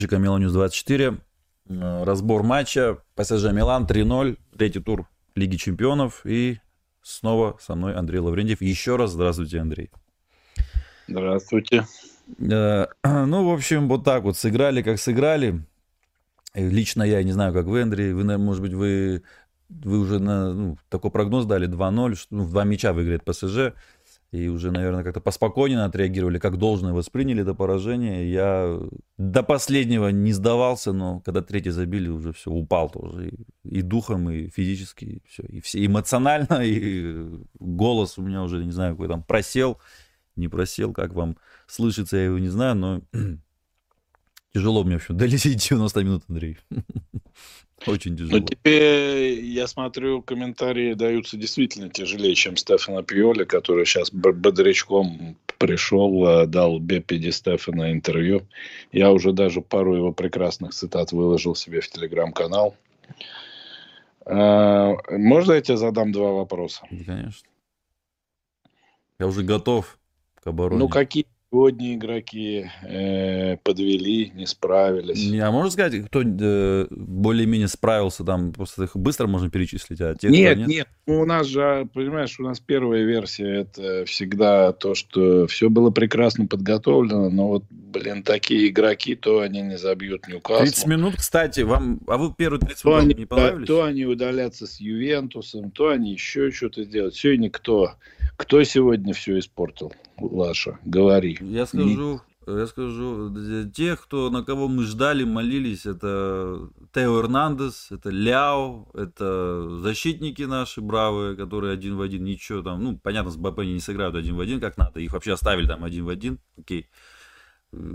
Меланюс 24. Э, разбор матча. ПСЖ Милан 3-0. Третий тур Лиги Чемпионов. И снова со мной Андрей Лаврентьев. Еще раз здравствуйте, Андрей. Здравствуйте. Э, ну, в общем, вот так вот сыграли, как сыграли. Лично я не знаю, как вы, Андрей. Вы, может быть, вы, вы уже на, ну, такой прогноз дали 2-0, ну, в два мяча выиграет ПСЖ и уже, наверное, как-то поспокойнее отреагировали, как должное восприняли это поражение. Я до последнего не сдавался, но когда третий забили, уже все, упал тоже. И, и духом, и физически, и все. И все эмоционально, и голос у меня уже, не знаю, какой там просел, не просел, как вам слышится, я его не знаю, но тяжело мне, в общем, долететь 90 минут, Андрей. Очень тяжело. Но тебе, я смотрю, комментарии даются действительно тяжелее, чем Стефана Пьоли, который сейчас бодрячком пришел, э, дал Беппи Ди Стефана интервью. Я уже даже пару его прекрасных цитат выложил себе в телеграм-канал. Э, можно я тебе задам два вопроса? Конечно. Я уже готов к обороне. Ну, какие Сегодня игроки э, подвели, не справились. А можно сказать, кто э, более-менее справился, там просто их быстро можно перечислить, а тех, нет, нет, нет. Ну, у нас же, понимаешь, у нас первая версия это всегда то, что все было прекрасно подготовлено, но вот, блин, такие игроки, то они не забьют Ньюкасл. 30 минут, кстати, вам, а вы первые 30 то минут они, не понравились? То они удалятся с Ювентусом, то они еще что-то делают. Все никто. Кто сегодня все испортил? Лаша, говори. Я скажу, я скажу, тех, кто, на кого мы ждали, молились, это Тео Эрнандес, это Ляо, это защитники наши бравые, которые один в один, ничего там, ну, понятно, с БП не сыграют один в один, как надо, их вообще оставили там один в один, окей.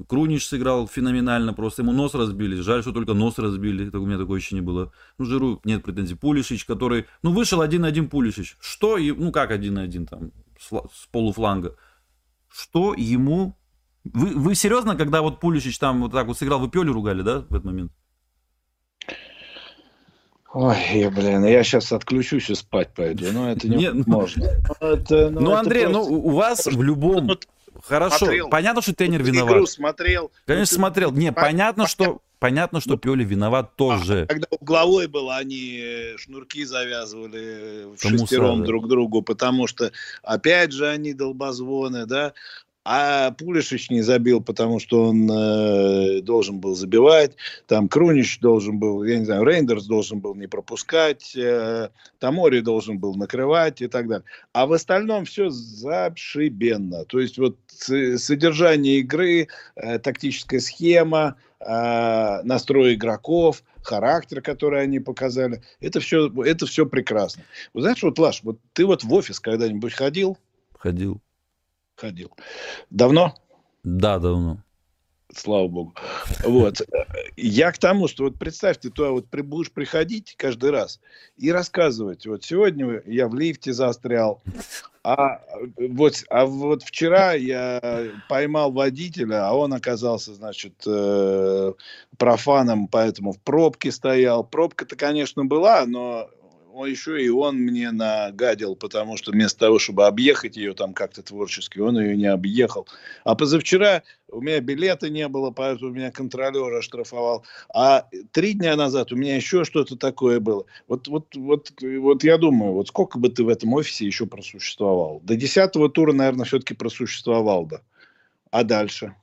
Крунич сыграл феноменально, просто ему нос разбили. Жаль, что только нос разбили. Так у меня такое еще не было. Ну, Жиру нет претензий. Пулишич, который... Ну, вышел один-один Пулишич. Что? Ну, как один-один там с, с полуфланга? что ему... Вы, вы серьезно, когда вот Пулишич там вот так вот сыграл, вы Пёлю ругали, да, в этот момент? Ой, я, блин, я сейчас отключусь и спать пойду, но это не Нет, можно. Ну, это, ну, ну Андрей, просто... ну у вас в любом... Хорошо, смотрел. понятно, что тренер виноват. Игру смотрел. Конечно, смотрел. Не, понятно, что понятно, что Пёли виноват тоже. А, когда угловой был, они шнурки завязывали в Кому шестером сразу? друг другу, потому что, опять же, они долбозвоны, да, а Пулишич не забил, потому что он э, должен был забивать. Там Крунич должен был, я не знаю, Рейндерс должен был не пропускать. Э, Тамори должен был накрывать и так далее. А в остальном все зашибенно. То есть вот содержание игры, э, тактическая схема, э, настрой игроков, характер, который они показали. Это все, это все прекрасно. Вы знаете, вот, Лаш, вот ты вот в офис когда-нибудь ходил? Ходил ходил. Давно? Да, давно. Слава богу. Вот. Я к тому, что вот представь, ты туда вот будешь приходить каждый раз и рассказывать. Вот сегодня я в лифте застрял, а вот, а вот вчера я поймал водителя, а он оказался, значит, э, профаном, поэтому в пробке стоял. Пробка-то, конечно, была, но он еще и он мне нагадил, потому что вместо того, чтобы объехать ее там как-то творчески, он ее не объехал. А позавчера у меня билета не было, поэтому меня контролер оштрафовал. А три дня назад у меня еще что-то такое было. Вот, вот, вот, вот я думаю, вот сколько бы ты в этом офисе еще просуществовал? До десятого тура, наверное, все-таки просуществовал бы. А дальше?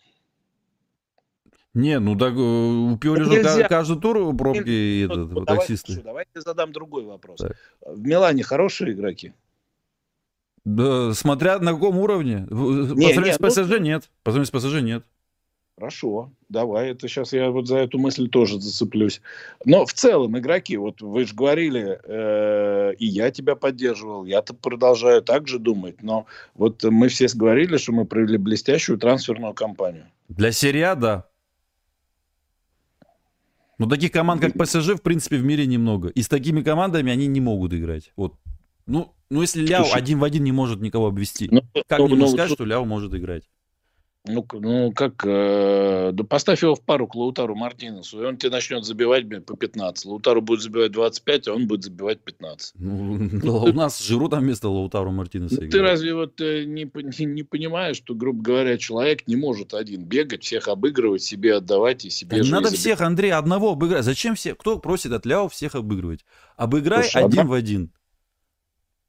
Не, ну так э, у Пиоли же каждый тур пробки ну, этот, ну, таксисты. Давай, давайте задам другой вопрос. Так. В Милане хорошие игроки? Да, смотря на каком уровне. Не, по сравнению с ПСЖ ну... нет. По сравнению с ПСЖ нет. Хорошо, давай, это сейчас я вот за эту мысль тоже зацеплюсь. Но в целом игроки, вот вы же говорили, э, и я тебя поддерживал, я-то продолжаю так же думать, но вот мы все говорили, что мы провели блестящую трансферную кампанию. Для серия, да. Но ну, таких команд, как ПСЖ, в принципе, в мире немного. И с такими командами они не могут играть. Вот. Ну, ну если Ляо Слушай, один в один не может никого обвести, ну, как ну, мне ну, сказать, что Ляо может играть? Ну, ну как, э, да поставь его в пару к Лаутару Мартинесу, и он тебе начнет забивать по 15. Лаутару будет забивать 25, а он будет забивать 15. Ну, у нас Жиру там вместо Лаутару Мартинеса ну, Ты разве вот э, не, не, не понимаешь, что, грубо говоря, человек не может один бегать, всех обыгрывать, себе отдавать и себе Не надо всех, Андрей, одного обыграть. Зачем все? Кто просит от Ляо всех обыгрывать? Обыграй один в один.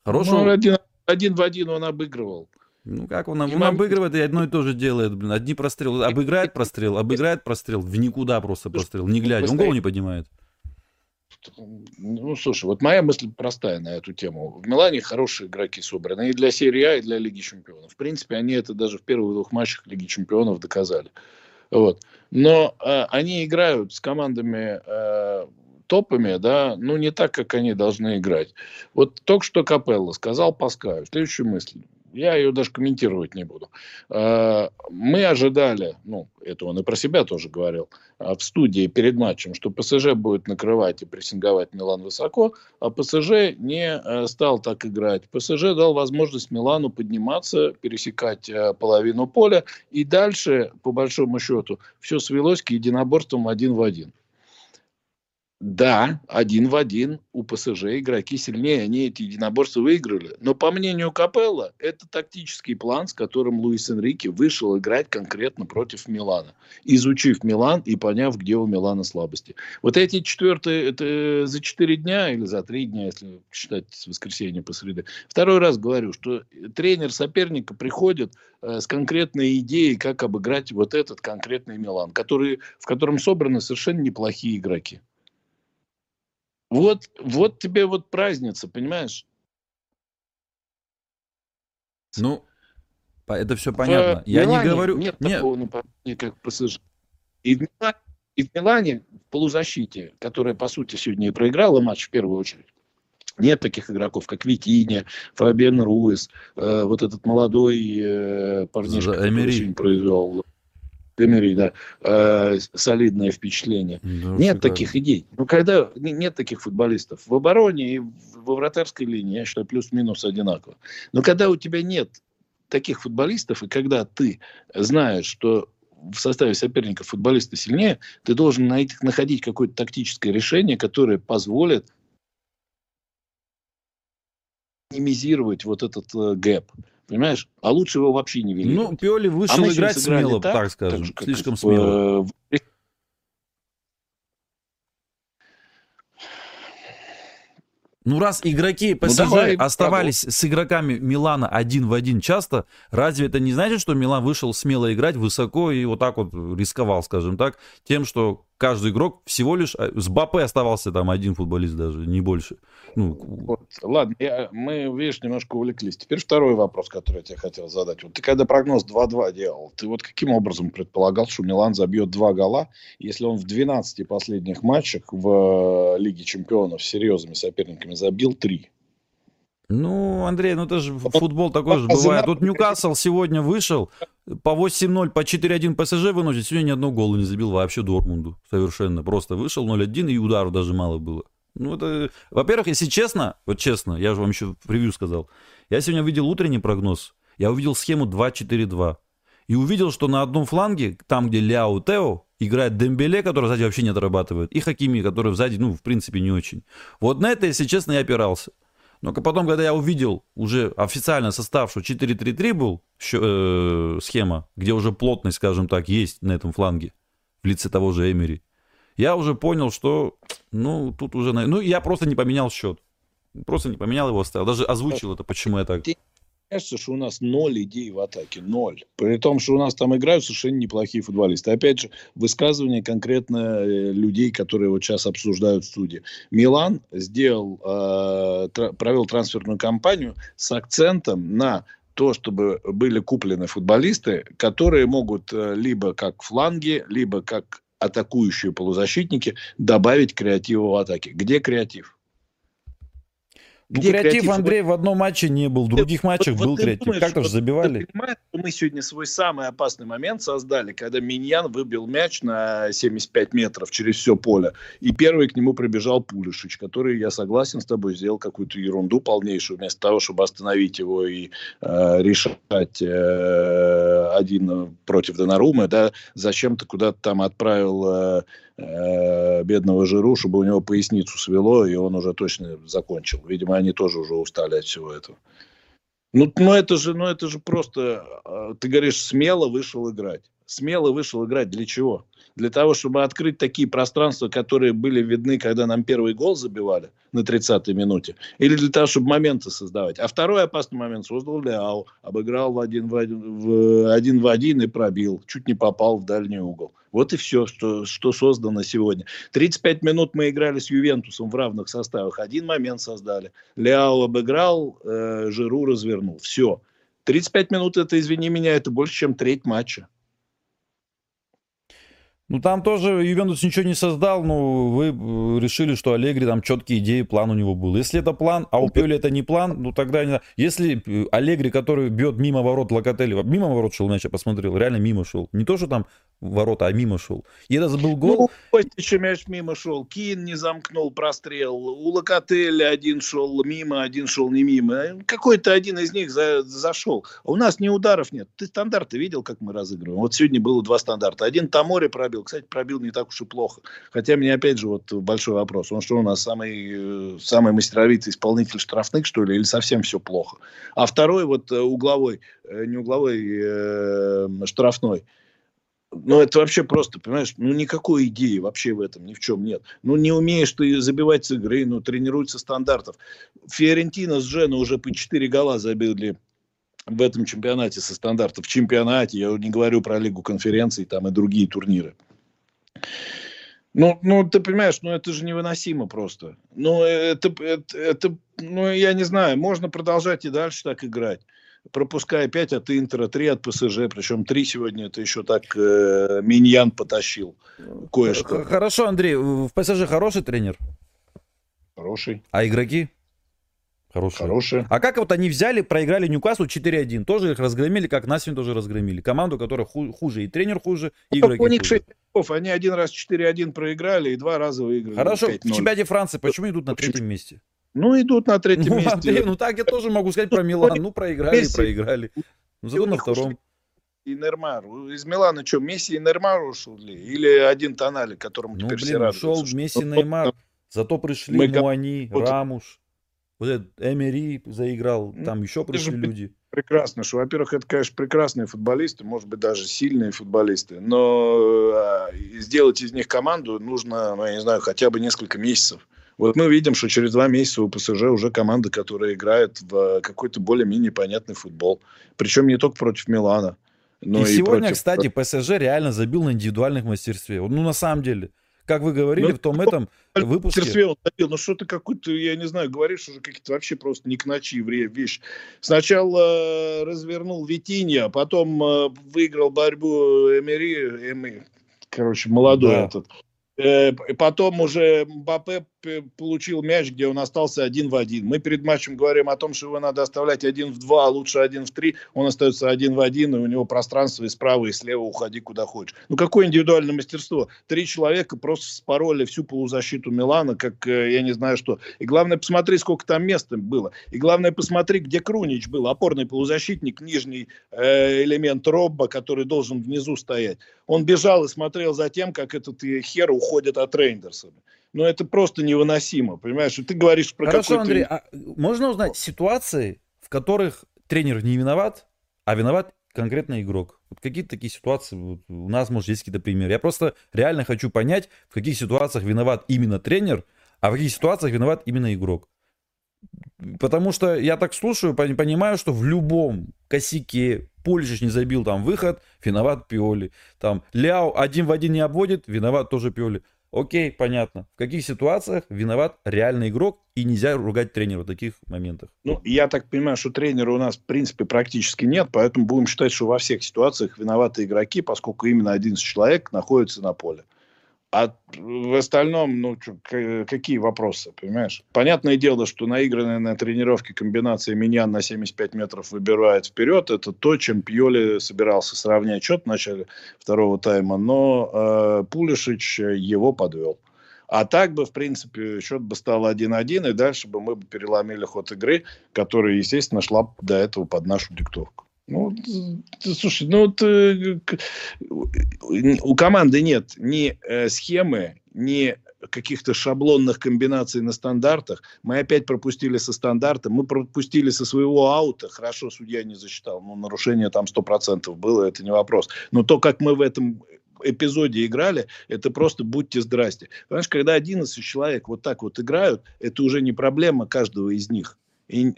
Хорошего... Ну, один, один в один он обыгрывал. Ну как он, он обыгрывает и одно и то же делает, блин. Одни прострелы, обыграет прострел, обыграет прострел, в никуда просто прострел, не глядя. Он голову не поднимает. Ну, слушай, вот моя мысль простая на эту тему. В Милане хорошие игроки собраны и для серии А, и для Лиги Чемпионов. В принципе, они это даже в первых двух матчах Лиги Чемпионов доказали. Вот. Но э, они играют с командами э, топами, да, ну, не так, как они должны играть. Вот только что Капелло сказал Паскаю следующую мысль я ее даже комментировать не буду. А, мы ожидали, ну, это он и про себя тоже говорил, а, в студии перед матчем, что ПСЖ будет накрывать и прессинговать Милан высоко, а ПСЖ не а, стал так играть. ПСЖ дал возможность Милану подниматься, пересекать половину поля, и дальше, по большому счету, все свелось к единоборствам один в один. Да, один в один у ПСЖ игроки сильнее, они эти единоборства выиграли. Но по мнению Капелла, это тактический план, с которым Луис Энрике вышел играть конкретно против Милана. Изучив Милан и поняв, где у Милана слабости. Вот эти четвертые, это за четыре дня или за три дня, если считать с воскресенья по среды. Второй раз говорю, что тренер соперника приходит э, с конкретной идеей, как обыграть вот этот конкретный Милан, который, в котором собраны совершенно неплохие игроки. Вот, вот тебе вот праздница, понимаешь? Ну, это все понятно. В Я Милане не говорю... Нет не... такого нападения, как ПСЖ. И в, Милане, и в Милане, в полузащите, которая, по сути, сегодня и проиграла матч в первую очередь, нет таких игроков, как Витиня, Фабиан Руис, э, вот этот молодой э, парнишка, который сегодня произвел Эмери, да, э, солидное впечатление. Да, нет шикарно. таких идей. Ну, когда нет таких футболистов в обороне и во вратарской линии, я считаю, плюс-минус одинаково. Но когда у тебя нет таких футболистов, и когда ты знаешь, что в составе соперника футболисты сильнее, ты должен найти, находить какое-то тактическое решение, которое позволит минимизировать вот этот э, гэп. Понимаешь? А лучше его вообще не вели. Ну, Пиоли вышел а играть смело, так, так скажем. Так, слишком как, смело. Э, ну, раз игроки ПСЖ ну, давай, оставались правда. с игроками Милана один в один часто, разве это не значит, что Милан вышел смело играть высоко и вот так вот рисковал, скажем так, тем, что каждый игрок всего лишь... Э, с Бапе оставался там один футболист даже, не больше. Ну, вот, ладно, я, мы, видишь, немножко увлеклись. Теперь второй вопрос, который я тебе хотел задать. Вот ты когда прогноз 2-2 делал, ты вот каким образом предполагал, что Милан забьет два гола, если он в 12 последних матчах в э, Лиге Чемпионов с серьезными соперниками забил 3? Ну, Андрей, ну это же футбол такой же бывает. Тут Ньюкасл сегодня вышел, по 8-0, по 4-1 ПСЖ выносит, сегодня ни одного гола не забил вообще Дортмунду. Совершенно. Просто вышел 0-1, и удару даже мало было. Ну, это... Во-первых, если честно, вот честно, я же вам еще превью сказал, я сегодня видел утренний прогноз, я увидел схему 2-4-2. И увидел, что на одном фланге, там, где Ляо Тео, играет Дембеле, который сзади вообще не отрабатывает, и Хакими, который сзади, ну, в принципе, не очень. Вот на это, если честно, я опирался. Но потом, когда я увидел уже официально состав, что 4-3-3 был э, схема, где уже плотность, скажем так, есть на этом фланге в лице того же Эмери, я уже понял, что, ну, тут уже... Ну, я просто не поменял счет. Просто не поменял его, оставил. Даже озвучил это, почему я так кажется, что у нас ноль идей в атаке, ноль. При том, что у нас там играют совершенно неплохие футболисты. Опять же, высказывание конкретно э, людей, которые вот сейчас обсуждают в студии. Милан сделал, э, провел трансферную кампанию с акцентом на то, чтобы были куплены футболисты, которые могут э, либо как фланги, либо как атакующие полузащитники добавить креатива в атаке. Где креатив? Ну, Где креатив, креатив, Андрей в одном матче не был, в других матчах вот, был вот креатив. Как-то же забивали. Понимаешь, мы сегодня свой самый опасный момент создали, когда Миньян выбил мяч на 75 метров через все поле. И первый к нему пробежал Пулишич, который, я согласен с тобой, сделал какую-то ерунду полнейшую, вместо того, чтобы остановить его и э, решать э, один против Донарумы, да, зачем-то куда-то там отправил э, э, бедного Жиру, чтобы у него поясницу свело, и он уже точно закончил. Видимо, они тоже уже устали от всего этого. Ну, ну это же, ну это же просто, а, ты говоришь, смело вышел играть. Смело вышел играть для чего? Для того, чтобы открыть такие пространства, которые были видны, когда нам первый гол забивали на 30-й минуте, или для того, чтобы моменты создавать. А второй опасный момент создал Ляо, обыграл в один в один, в один, в один и пробил, чуть не попал в дальний угол. Вот и все, что, что создано сегодня. 35 минут мы играли с Ювентусом в равных составах. Один момент создали. Ляо обыграл, э, Жиру развернул. Все. 35 минут, это, извини меня, это больше, чем треть матча. Ну, там тоже Ювентус ничего не создал, но вы э, решили, что Аллегри там четкие идеи, план у него был. Если это план, а у Пиоли это не план, ну тогда не Если э, Аллегри, который бьет мимо ворот Локотели, мимо ворот шел мяч, я посмотрел, реально мимо шел. Не то, что там ворота, а мимо шел. И это был гол. Ну, Костича мяч мимо шел, Кин не замкнул прострел, у Локотеля один шел мимо, один шел не мимо. Какой-то один из них за, зашел. А у нас ни ударов нет. Ты стандарты видел, как мы разыгрываем? Вот сегодня было два стандарта. Один Тамори пробил, пробил. Кстати, пробил не так уж и плохо. Хотя мне опять же вот большой вопрос. Он что у нас самый, э, самый мастеровитый исполнитель штрафных, что ли, или совсем все плохо? А второй вот э, угловой, э, не угловой, штрафной. Ну, это вообще просто, понимаешь, ну, никакой идеи вообще в этом ни в чем нет. Ну, не умеешь ты забивать с игры, ну, тренируется стандартов. Фиорентина с Джена уже по 4 гола забили в этом чемпионате со стандартов. В чемпионате, я не говорю про Лигу конференций там и другие турниры. Ну, ну, ты понимаешь, ну это же невыносимо просто. Ну, это, это, это, ну, я не знаю, можно продолжать и дальше так играть. Пропуская 5 от Интера, 3 от ПСЖ, причем 3 сегодня это еще так э, Миньян потащил кое-что. Хорошо, Андрей, в ПСЖ хороший тренер? Хороший. А игроки? Хорошие. Хорошие. А как вот они взяли, проиграли Ньюкаслу 4-1? Тоже их разгромили, как нас сегодня тоже разгромили. Команду, которая ху- хуже, и тренер хуже, и ну, игроки У них 6 очков, они один раз 4-1 проиграли, и два раза выиграли. Хорошо, 5-0. в чемпионате Франции почему идут на третьем месте? Ну, идут на третьем ну, месте. Андрей, ну, так я тоже могу сказать про Милан. Ну, проиграли, Месси. проиграли. Ну, зато на втором. И Неймар. Из Милана что, Месси и Неймар ушли? Или один Тонали, которому ну, теперь блин, все радуются? ушел Месси, Неймар. Зато пришли Мы... Муани, Рамуш. Вот этот Эмери заиграл, там еще пришли люди. Прекрасно, что, во-первых, это, конечно, прекрасные футболисты, может быть, даже сильные футболисты, но а, сделать из них команду нужно, ну, я не знаю, хотя бы несколько месяцев. Вот мы видим, что через два месяца у ПСЖ уже команда, которая играет в какой-то более-менее понятный футбол. Причем не только против Милана. Но и, и сегодня, против... кстати, ПСЖ реально забил на индивидуальных мастерстве. Ну, на самом деле как вы говорили ну, в том этом выпуске. Забил. Ну что ты какой-то, я не знаю, говоришь уже какие-то вообще просто не к ночи вещи. Сначала э, развернул Витинья, потом э, выиграл борьбу Эмери, Эми, короче, молодой да. этот. Э, потом уже Мбаппе получил мяч, где он остался один в один. Мы перед матчем говорим о том, что его надо оставлять один в два, а лучше один в три. Он остается один в один, и у него пространство и справа, и слева уходи куда хочешь. Ну, какое индивидуальное мастерство? Три человека просто спороли всю полузащиту Милана, как э, я не знаю что. И главное, посмотри, сколько там места было. И главное, посмотри, где Крунич был, опорный полузащитник, нижний э, элемент Робба, который должен внизу стоять. Он бежал и смотрел за тем, как этот э, хер уходит от Рейндерсона. Но это просто невыносимо, понимаешь? Ты говоришь про Хорошо, Андрей, а можно узнать ситуации, в которых тренер не виноват, а виноват конкретно игрок? Вот какие-то такие ситуации вот, у нас, может, есть какие-то примеры. Я просто реально хочу понять, в каких ситуациях виноват именно тренер, а в каких ситуациях виноват именно игрок. Потому что я так слушаю, понимаю, что в любом косяке Польшич не забил там выход, виноват Пиоли. Там Ляо один в один не обводит, виноват тоже Пиоли. Окей, понятно. В каких ситуациях виноват реальный игрок, и нельзя ругать тренера в таких моментах? Ну, я так понимаю, что тренера у нас, в принципе, практически нет, поэтому будем считать, что во всех ситуациях виноваты игроки, поскольку именно 11 человек находится на поле. А в остальном, ну, какие вопросы, понимаешь? Понятное дело, что наигранная на тренировке комбинация Миньян на 75 метров выбирает вперед. Это то, чем Пьоли собирался сравнять счет в начале второго тайма. Но э, Пулишич его подвел. А так бы, в принципе, счет бы стал 1-1, и дальше бы мы бы переломили ход игры, которая, естественно, шла до этого под нашу диктовку. Ну, слушай, ну вот, э, у команды нет ни э, схемы, ни каких-то шаблонных комбинаций на стандартах. Мы опять пропустили со стандарта, мы пропустили со своего аута. Хорошо, судья не засчитал, но нарушение там 100% было, это не вопрос. Но то, как мы в этом эпизоде играли, это просто будьте здрасте. Понимаешь, когда 11 человек вот так вот играют, это уже не проблема каждого из них. И,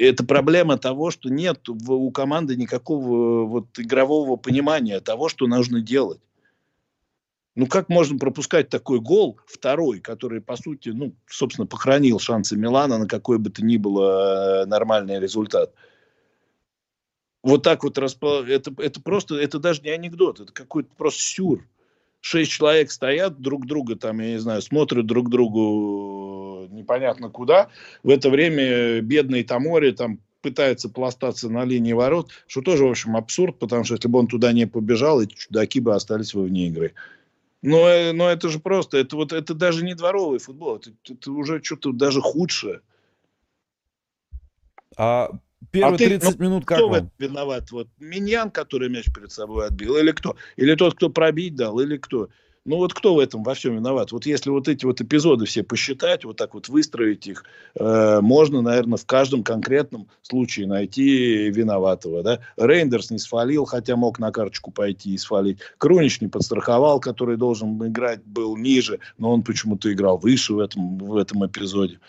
это проблема того, что нет у команды никакого вот игрового понимания того, что нужно делать. Ну, как можно пропускать такой гол, второй, который, по сути, ну, собственно, похоронил шансы Милана на какой бы то ни было э, нормальный результат. Вот так вот, распо... это, это просто, это даже не анекдот, это какой-то просто сюр шесть человек стоят друг друга, там, я не знаю, смотрят друг другу непонятно куда. В это время бедный Тамори там пытается пластаться на линии ворот, что тоже, в общем, абсурд, потому что если бы он туда не побежал, эти чудаки бы остались вне игры. Но, э, но это же просто, это вот это даже не дворовый футбол, это, это уже что-то даже худшее. А Первые а 30 ты, ну, минут как Кто вам? виноват? Вот Миньян, который мяч перед собой отбил, или кто? Или тот, кто пробить дал, или кто? Ну вот кто в этом во всем виноват? Вот если вот эти вот эпизоды все посчитать, вот так вот выстроить их, э, можно, наверное, в каждом конкретном случае найти виноватого. Да? Рейндерс не свалил, хотя мог на карточку пойти и свалить. Крунич не подстраховал, который должен играть был ниже, но он почему-то играл выше в этом, в этом эпизоде.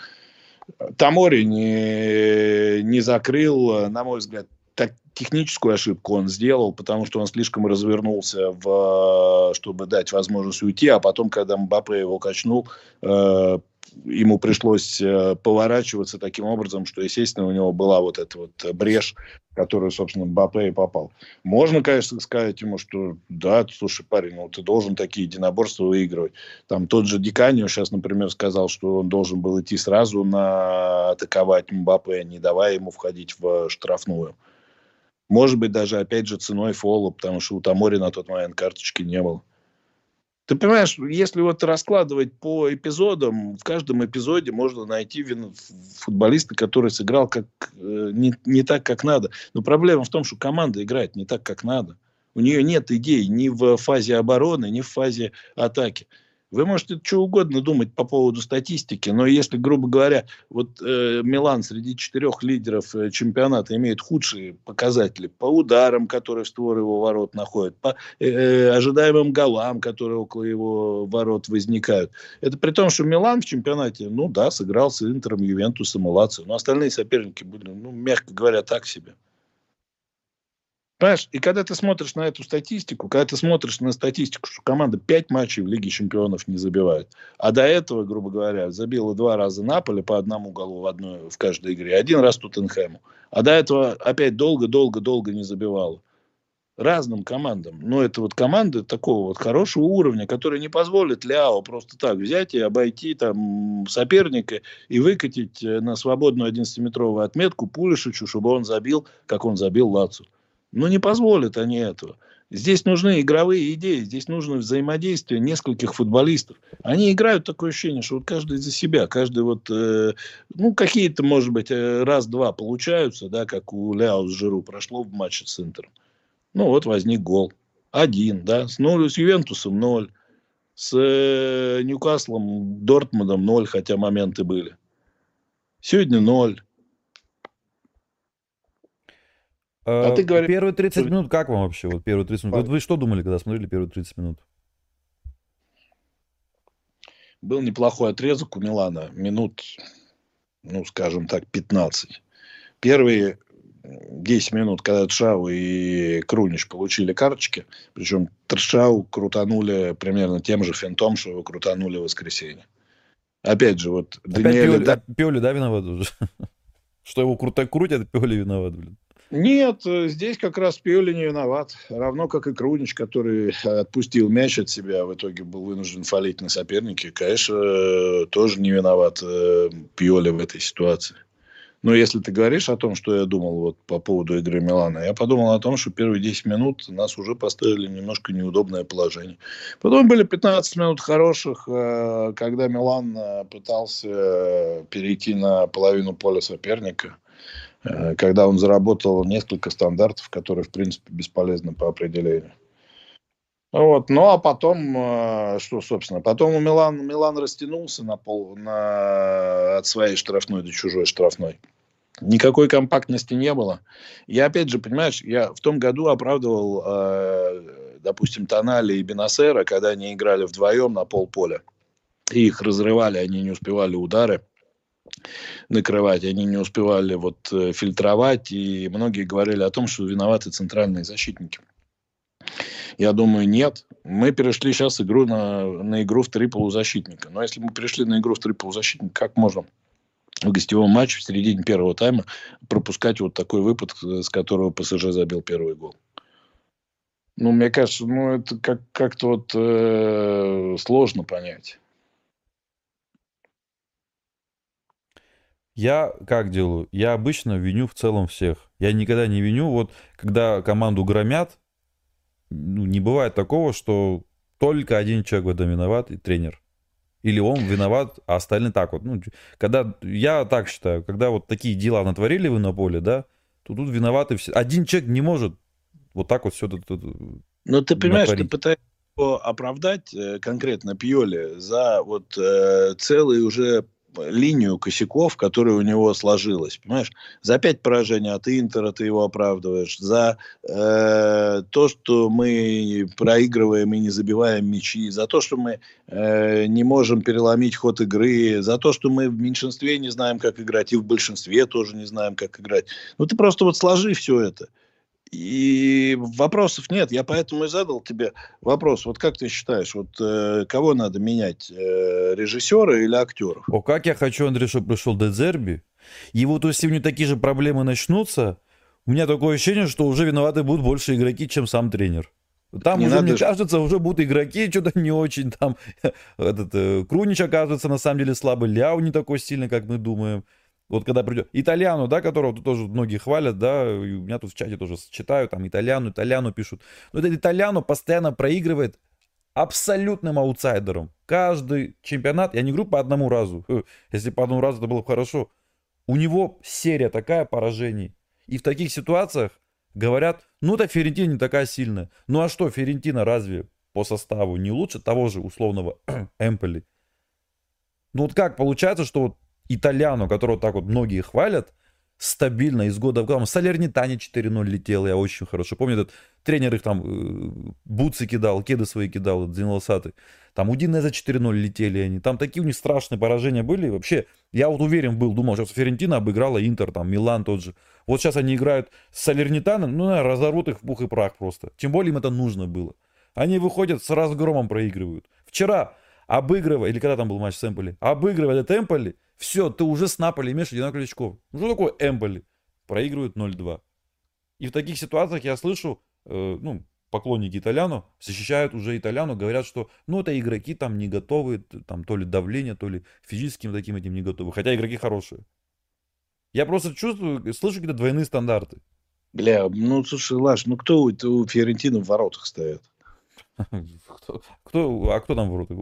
Тамори не, не закрыл, на мой взгляд, техническую ошибку он сделал, потому что он слишком развернулся, в, чтобы дать возможность уйти, а потом, когда Мбаппе его качнул, э, ему пришлось э, поворачиваться таким образом, что, естественно, у него была вот эта вот брешь, которую, собственно, Мбаппе и попал. Можно, конечно, сказать ему, что да, слушай, парень, ну ты должен такие единоборства выигрывать. Там тот же Диканио сейчас, например, сказал, что он должен был идти сразу на атаковать Мбаппе, не давая ему входить в штрафную. Может быть, даже, опять же, ценой фола, потому что у Тамори на тот момент карточки не было. Ты понимаешь, если вот раскладывать по эпизодам, в каждом эпизоде можно найти футболиста, который сыграл как, э, не, не так, как надо. Но проблема в том, что команда играет не так, как надо. У нее нет идей ни в фазе обороны, ни в фазе атаки. Вы можете что угодно думать по поводу статистики, но если, грубо говоря, вот э, Милан среди четырех лидеров э, чемпионата имеет худшие показатели по ударам, которые в створ его ворот находят, по э, э, ожидаемым голам, которые около его ворот возникают. Это при том, что Милан в чемпионате, ну да, сыграл с Интером, Ювентусом и Лацио, но остальные соперники были, ну, мягко говоря, так себе. Понимаешь, и когда ты смотришь на эту статистику, когда ты смотришь на статистику, что команда 5 матчей в Лиге Чемпионов не забивает, а до этого, грубо говоря, забила два раза Наполе по одному голу в, одной, в каждой игре, один раз Тоттенхэму, а до этого опять долго-долго-долго не забивала. Разным командам. Но это вот команды такого вот хорошего уровня, которые не позволят Ляо просто так взять и обойти там соперника и выкатить э, на свободную 11-метровую отметку Пулишичу, чтобы он забил, как он забил Лацу. Но не позволят они этого. Здесь нужны игровые идеи, здесь нужно взаимодействие нескольких футболистов. Они играют такое ощущение, что вот каждый за себя, каждый вот, э, ну, какие-то, может быть, э, раз-два получаются, да, как у Ляо с Жиру прошло в матче с Интером. Ну, вот возник гол. Один, да, с, нуль, с Ювентусом ноль, с э, Ньюкаслом, Дортмундом ноль, хотя моменты были. Сегодня ноль. А, а ты говоришь... Первые 30 минут как вам вообще? Вот первые 30 минут. Вот вы что думали, когда смотрели первые 30 минут? Был неплохой отрезок у Милана. Минут, ну, скажем так, 15. Первые 10 минут, когда Тшау и Крунич получили карточки, причем Тшау крутанули примерно тем же финтом, что его крутанули в воскресенье. Опять же, вот Опять Даниэль... Пиоли, да, Пиоли, да, виноват уже? Что его круто крутят, Пиоли виноват, блин. Нет, э, здесь как раз Пиоли не виноват. Равно как и Крунич, который отпустил мяч от себя, в итоге был вынужден фалить на сопернике. Конечно, э, тоже не виноват э, Пиоли в этой ситуации. Но если ты говоришь о том, что я думал вот по поводу игры Милана, я подумал о том, что первые 10 минут нас уже поставили немножко неудобное положение. Потом были 15 минут хороших, когда Милан пытался перейти на половину поля соперника – Э, когда он заработал несколько стандартов, которые, в принципе, бесполезны по определению. Вот. Ну, а потом, э, что, собственно, потом у Милан, Милан растянулся на пол, на, от своей штрафной до чужой штрафной. Никакой компактности не было. Я, опять же, понимаешь, я в том году оправдывал, э, допустим, Тонали и Бенасера, когда они играли вдвоем на полполя. И их разрывали, они не успевали удары накрывать, они не успевали вот э, фильтровать, и многие говорили о том, что виноваты центральные защитники. Я думаю, нет. Мы перешли сейчас игру на, на игру в три полузащитника. Но если мы перешли на игру в три полузащитника, как можно в гостевом матче в середине первого тайма пропускать вот такой выпад, с которого ПСЖ забил первый гол? Ну, мне кажется, ну, это как- как-то вот э, сложно понять. Я как делаю? Я обычно виню в целом всех. Я никогда не виню, вот когда команду громят, ну, не бывает такого, что только один человек в этом виноват, и тренер. Или он виноват, а остальные так вот. Ну, когда, я так считаю, когда вот такие дела натворили вы на поле, да, то тут виноваты все. Один человек не может вот так вот все это... Но ты понимаешь, натворить. ты пытаешься оправдать э, конкретно Пьоли за вот э, целый уже линию косяков, которая у него сложилась. Понимаешь? За пять поражений от Интера ты его оправдываешь. За э, то, что мы проигрываем и не забиваем мячи. За то, что мы э, не можем переломить ход игры. За то, что мы в меньшинстве не знаем, как играть. И в большинстве тоже не знаем, как играть. Ну, ты просто вот сложи все это. И вопросов нет. Я поэтому и задал тебе вопрос. Вот как ты считаешь, вот э, кого надо менять, э, режиссера или актеров? О, как я хочу, Андрей, чтобы пришел Дезерби. И вот если у него такие же проблемы начнутся, у меня такое ощущение, что уже виноваты будут больше игроки, чем сам тренер. Там не уже, мне ж... кажется, уже будут игроки что-то не очень. Там этот э, Крунич оказывается на самом деле слабый, Ляу не такой сильный, как мы думаем. Вот когда придет... Итальяну, да, которого тут тоже многие хвалят, да, и у меня тут в чате тоже читаю, там, Итальяну, Итальяну пишут. Но этот Итальяну постоянно проигрывает абсолютным аутсайдером. Каждый чемпионат, я не говорю по одному разу, если по одному разу это было бы хорошо, у него серия такая поражений. И в таких ситуациях говорят, ну это Ферентина не такая сильная. Ну а что, Ферентина разве по составу не лучше того же условного Эмполи? Ну вот как получается, что вот Итальяну, которого так вот многие хвалят, стабильно из года в год. Салернитане 4-0 летел, я очень хорошо помню. Этот тренер их там э, бутсы кидал, кеды свои кидал, Дзинлосаты. Там Удине за 4-0 летели они. Там такие у них страшные поражения были. Вообще, я вот уверен был, думал, что Ферентина обыграла Интер, там Милан тот же. Вот сейчас они играют с Салернитаном, ну, наверное, разорвут их в пух и прах просто. Тем более им это нужно было. Они выходят с разгромом проигрывают. Вчера обыгрывая, или когда там был матч с Эмполи, обыгрывали Эмполи, все, ты уже с Наполи имеешь одинаковых очков. Ну, что такое Эмполи? Проигрывают 0-2. И в таких ситуациях я слышу, э, ну, поклонники Итальяну защищают уже Итальяну, говорят, что, ну, это игроки там не готовы, там, то ли давление, то ли физическим таким этим не готовы. Хотя игроки хорошие. Я просто чувствую, слышу какие-то двойные стандарты. Бля, ну, слушай, Лаш, ну кто у, у Фиорентины в воротах стоит? Кто, кто, а кто там в воротах?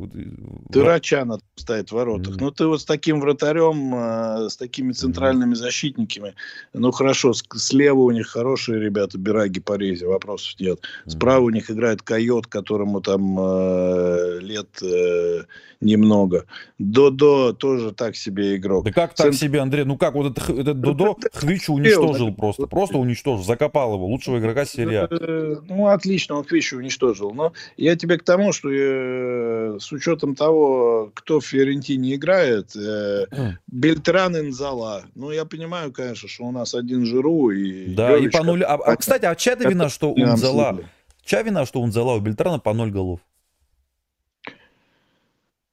Дырачана стоит в воротах. Mm. Ну, ты вот с таким вратарем, э, с такими центральными mm. защитниками, ну, хорошо, слева у них хорошие ребята, Бираги, Парези, вопросов нет. Mm. Справа у них играет Койот, которому там э, лет э, немного. Додо тоже так себе игрок. Да как так Цент... себе, Андрей? Ну как, вот этот, этот Додо Хвичу уничтожил просто. Просто уничтожил, закопал его, лучшего игрока серии э, Ну, отлично, он Хвичу уничтожил. Но я тебе к тому, что э, с учетом того, кто в Фиорентине играет, э, Бельтран Инзала. Ну, я понимаю, конечно, что у нас один Жиру и... Да, Левич, и по нулю. А, а, кстати, а чья вина, что у Инзала... Чья вина, что у Инзала у Бельтрана по ноль голов?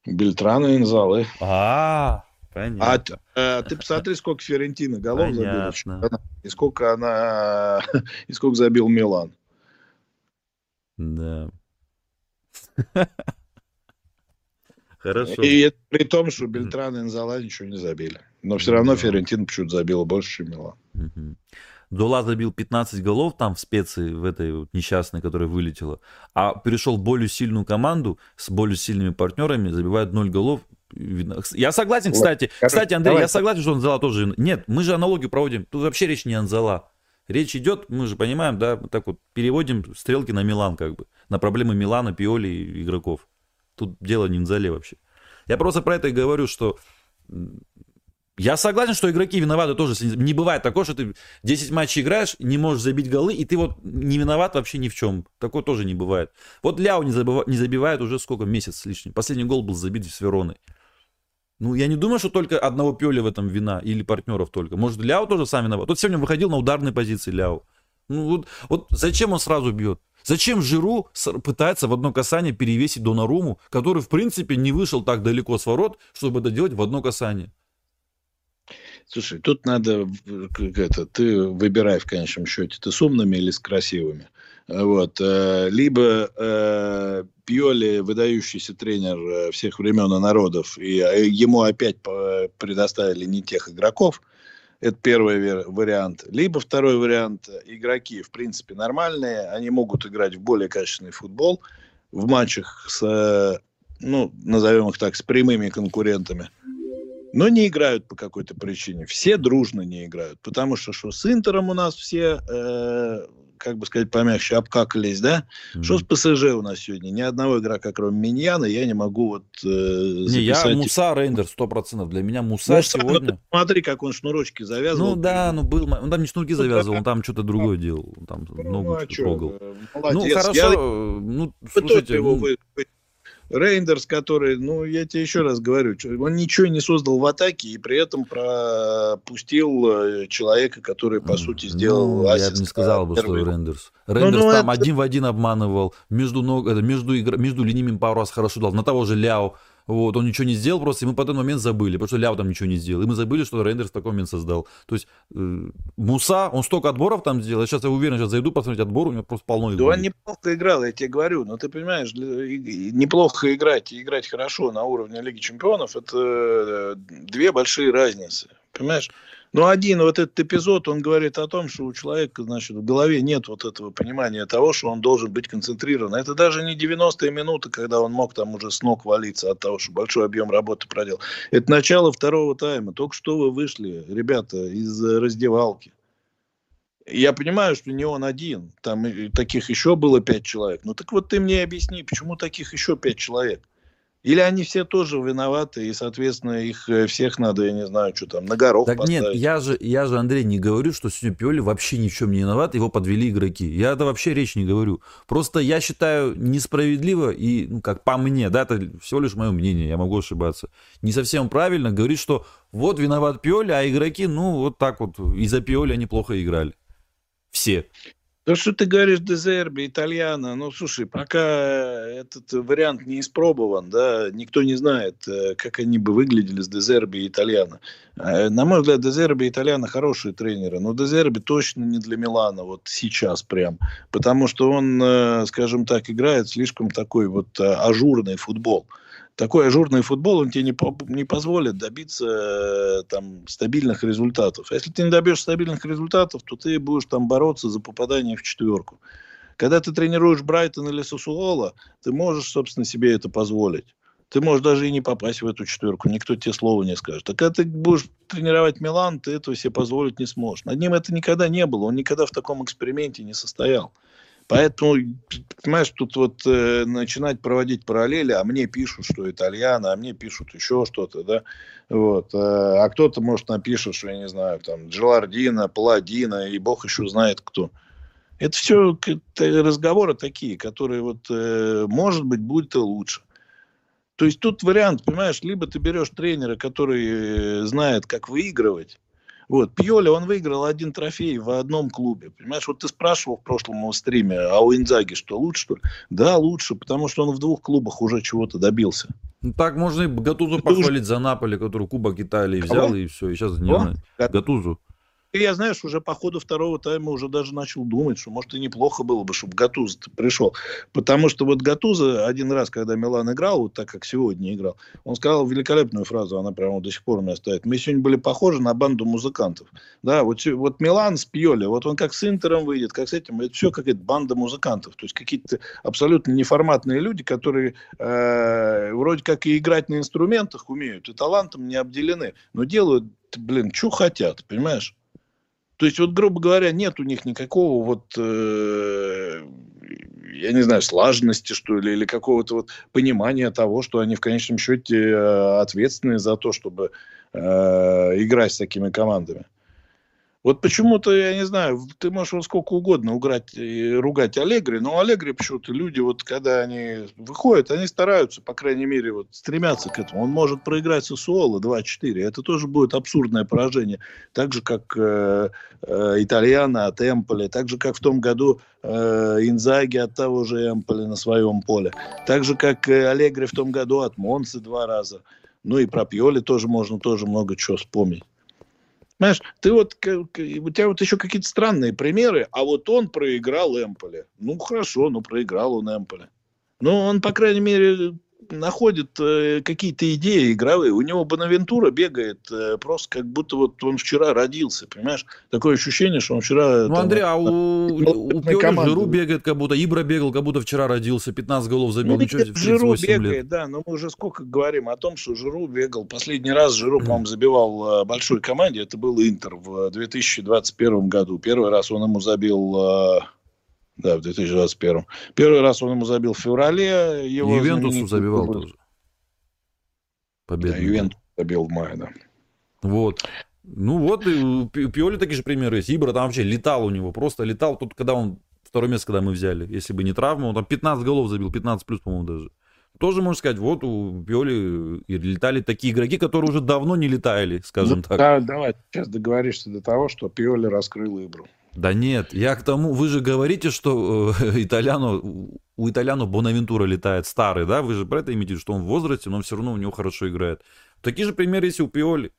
Бельтрана Инзалы. А, Понятно. А, а ты посмотри, сколько Ферентина голов забил. И сколько она... И сколько забил Милан. Да. Хорошо. И это при том, что Бельтран и Инзала ничего не забили. Но все равно Ферентин почему-то забила больше, чем Милан. Дула забил 15 голов там в специи, в этой вот несчастной, которая вылетела, а перешел в более сильную команду с более сильными партнерами, забивает 0 голов. Я согласен, кстати. Вот, кстати, Андрей, давай. я согласен, что Анзала тоже... Нет, мы же аналогию проводим. Тут вообще речь не Анзала. Речь идет, мы же понимаем, да, так вот переводим стрелки на Милан как бы. На проблемы Милана, Пиоли и игроков. Тут дело не в Анзале вообще. Я просто про это и говорю, что я согласен, что игроки виноваты тоже. Не бывает такого, что ты 10 матчей играешь, не можешь забить голы, и ты вот не виноват вообще ни в чем. Такое тоже не бывает. Вот Ляо не, забыв... не забивает уже сколько, месяц с лишним. Последний гол был забит с Вероной. Ну, я не думаю, что только одного Пёли в этом вина, или партнеров только. Может, Ляо тоже сам виноват. Тут сегодня выходил на ударной позиции Ляо. Ну, вот, вот зачем он сразу бьет? Зачем Жиру пытается в одно касание перевесить Донаруму, который, в принципе, не вышел так далеко с ворот, чтобы это делать в одно касание? Слушай, тут надо, как это, ты выбирай в конечном счете, ты с умными или с красивыми. Вот. Э, либо э, Пьоли, выдающийся тренер э, всех времен и народов, и ему опять предоставили не тех игроков, это первый вариант. Либо второй вариант, игроки, в принципе, нормальные, они могут играть в более качественный футбол в матчах с, ну, назовем их так, с прямыми конкурентами – но не играют по какой-то причине. Все дружно не играют. Потому что что с Интером у нас все, э, как бы сказать помягче, обкакались, да? Mm-hmm. Что с ПСЖ у нас сегодня? Ни одного игрока, кроме Миньяна, я не могу вот э, записать. Не, я Муса Рейндер, сто процентов. Для меня Муса, Муса ну, сегодня... Ну, смотри, как он шнурочки завязывал. Ну да, ну был... Он там не шнурки завязывал, он там что-то другое делал. Он там ну, ногу а трогал. Молодец. Ну, хорошо. Я... Ну, слушайте, ну... Его Рейндерс, который, ну, я тебе еще раз говорю, он ничего не создал в атаке и при этом пропустил э, человека, который, по сути, сделал ну, Я бы не сказал бы, что Рейндерс. Рейндерс ну, ну, там это... один в один обманывал, между, ног, между, игр, между линиями пару раз хорошо дал. На того же Ляо вот, он ничего не сделал просто, и мы по этот момент забыли, потому что Ляо там ничего не сделал. И мы забыли, что Рейндерс такой момент создал. То есть э, Муса, он столько отборов там сделал. Я сейчас я уверен, сейчас зайду посмотреть отбор, у него просто полно Да он неплохо играл, я тебе говорю. Но ты понимаешь, неплохо играть и играть хорошо на уровне Лиги Чемпионов, это э, две большие разницы. Понимаешь? Но один вот этот эпизод, он говорит о том, что у человека, значит, в голове нет вот этого понимания того, что он должен быть концентрирован. Это даже не 90-е минуты, когда он мог там уже с ног валиться от того, что большой объем работы проделал. Это начало второго тайма. Только что вы вышли, ребята, из раздевалки. Я понимаю, что не он один. Там таких еще было пять человек. Ну так вот ты мне объясни, почему таких еще пять человек? Или они все тоже виноваты, и, соответственно, их э, всех надо, я не знаю, что там, на горох Так поставить. нет, я же, я же, Андрей, не говорю, что сегодня Пиоли вообще ни в чем не виноват, его подвели игроки. Я это вообще речь не говорю. Просто я считаю несправедливо, и, ну, как по мне, да, это всего лишь мое мнение, я могу ошибаться, не совсем правильно говорить, что вот виноват Пиоли, а игроки, ну, вот так вот, из-за Пиоли они плохо играли. Все. То, что ты говоришь Дезерби, Итальяна, ну, слушай, пока этот вариант не испробован, да, никто не знает, э, как они бы выглядели с Дезерби и Итальяна. Э, на мой взгляд, Дезерби и Итальяна хорошие тренеры, но Дезерби точно не для Милана, вот сейчас прям, потому что он, э, скажем так, играет слишком такой вот ажурный футбол такой ажурный футбол, он тебе не, не позволит добиться э, там стабильных результатов. А если ты не добьешься стабильных результатов, то ты будешь там бороться за попадание в четверку. Когда ты тренируешь Брайтон или Сосуола, ты можешь, собственно, себе это позволить. Ты можешь даже и не попасть в эту четверку, никто тебе слова не скажет. А когда ты будешь тренировать Милан, ты этого себе позволить не сможешь. Над ним это никогда не было, он никогда в таком эксперименте не состоял. Поэтому, понимаешь, тут вот э, начинать проводить параллели, а мне пишут, что итальяно, а мне пишут еще что-то, да, вот, э, а кто-то, может, напишет, что, я не знаю, там, Джелардина, Паладина, и бог еще знает кто. Это все разговоры такие, которые вот, э, может быть, будет и лучше. То есть тут вариант, понимаешь, либо ты берешь тренера, который э, знает, как выигрывать, Вот, Пьоли, он выиграл один трофей в одном клубе. Понимаешь, вот ты спрашивал в прошлом стриме, а у Инзаги что, лучше, что ли? Да, лучше, потому что он в двух клубах уже чего-то добился. Ну, так можно и Гатузу это похвалить уже... за Наполи, который Кубок Италии взял, Кого? и все, и сейчас не Гатузу. Я, знаешь, уже по ходу второго тайма уже даже начал думать, что, может, и неплохо было бы, чтобы Гатуза пришел. Потому что вот Гатуза один раз, когда Милан играл, вот так, как сегодня играл, он сказал великолепную фразу, она прямо до сих пор у меня стоит. Мы сегодня были похожи на банду музыкантов. Да, вот, вот Милан с Пьоли, вот он как с Интером выйдет, как с этим, это все какая-то банда музыкантов. То есть какие-то абсолютно неформатные люди, которые э, вроде как и играть на инструментах умеют, и талантом не обделены, но делают, блин, что хотят, понимаешь? То есть, вот, грубо говоря, нет у них никакого вот, э, я не знаю, слаженности, что ли, или какого-то вот понимания того, что они в конечном счете э, ответственны за то, чтобы э, играть с такими командами. Вот почему-то, я не знаю, ты можешь вот сколько угодно уграть, ругать Аллегри, но Аллегри почему-то люди, вот когда они выходят, они стараются, по крайней мере, вот стремятся к этому. Он может проиграть Сосуоло 2-4. Это тоже будет абсурдное поражение. Так же, как э, э, Итальяна от Эмполи, так же, как в том году э, Инзаги от того же Эмполи на своем поле. Так же, как э, Аллегри в том году от Монцы два раза. Ну и про Пьоли тоже можно тоже много чего вспомнить. Понимаешь, ты вот, у тебя вот еще какие-то странные примеры, а вот он проиграл Эмполе. Ну, хорошо, ну, проиграл он Эмполе. Ну, он, по крайней мере, находит э, какие-то идеи игровые. У него Бонавентура бегает э, просто как будто вот он вчера родился, понимаешь? Такое ощущение, что он вчера... Ну, там, Андрей, а у, у Пьоли Жиру бегает как будто, Ибра бегал, как будто вчера родился, 15 голов забил, ну, ничего, Жиру бегает, лет. да, но мы уже сколько говорим о том, что Жиру бегал. Последний раз Жиру, по-моему, забивал э, большой команде, это был Интер в 2021 году. Первый раз он ему забил э, да, в 2021. Первый раз он ему забил в феврале. Его Ювентусу забивал был... тоже. Победа. Да, Ювентус забил в мае, да. Вот. Ну вот, и у Пиоли такие же примеры есть. Ибра там вообще летал у него, просто летал. Тут, когда он, второе место, когда мы взяли, если бы не травма, он там 15 голов забил, 15 плюс, по-моему, даже. Тоже можно сказать, вот у Пиоли и летали такие игроки, которые уже давно не летали, скажем ну, так. Да, давай, сейчас договоришься до того, что Пиоли раскрыл Ибру. Да нет, я к тому, вы же говорите, что э, итальяну, у итальяну Бонавентура летает старый, да? Вы же про это имеете, что он в возрасте, но все равно у него хорошо играет. Такие же примеры есть у Пиоли.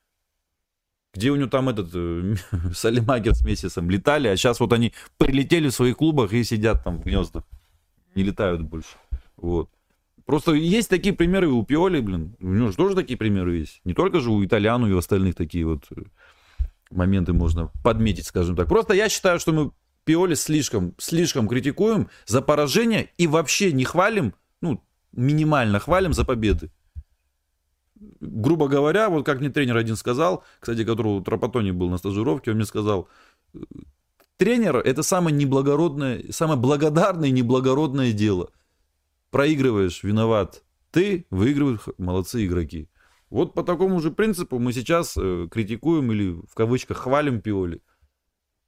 Где у него там этот э, Салимагер с Мессисом летали, а сейчас вот они прилетели в своих клубах и сидят там в гнездах. Не летают больше. Вот. Просто есть такие примеры у Пиоли, блин. У него же тоже такие примеры есть. Не только же у итальяну и у остальных такие вот э, моменты можно подметить, скажем так. Просто я считаю, что мы Пиоли слишком, слишком критикуем за поражение и вообще не хвалим, ну, минимально хвалим за победы. Грубо говоря, вот как мне тренер один сказал, кстати, который у Тропотони был на стажировке, он мне сказал, тренер это самое неблагородное, самое благодарное и неблагородное дело. Проигрываешь, виноват ты, выигрывают молодцы игроки. Вот по такому же принципу мы сейчас э, критикуем или в кавычках хвалим Пиоли.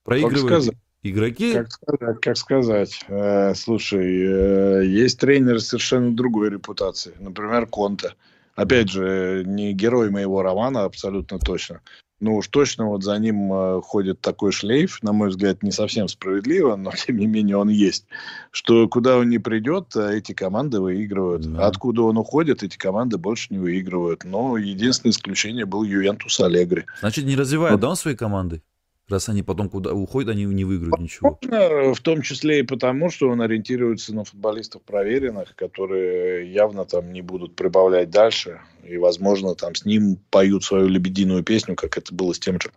Проигрывают игроки. Как сказать, как сказать. Э, слушай, э, есть тренеры совершенно другой репутации. Например, Конте. Опять же, не герой моего романа, абсолютно точно ну уж точно вот за ним э, ходит такой шлейф, на мой взгляд, не совсем справедливо, но тем не менее он есть, что куда он не придет, э, эти команды выигрывают. Да. Откуда он уходит, эти команды больше не выигрывают. Но единственное исключение был Ювентус Аллегри. Значит, не развивает, вот. да, он свои команды? Раз они потом куда уходят, они не выиграют ничего. В том числе и потому, что он ориентируется на футболистов проверенных, которые явно там не будут прибавлять дальше. И, возможно, там с ним поют свою лебединую песню, как это было с тем же,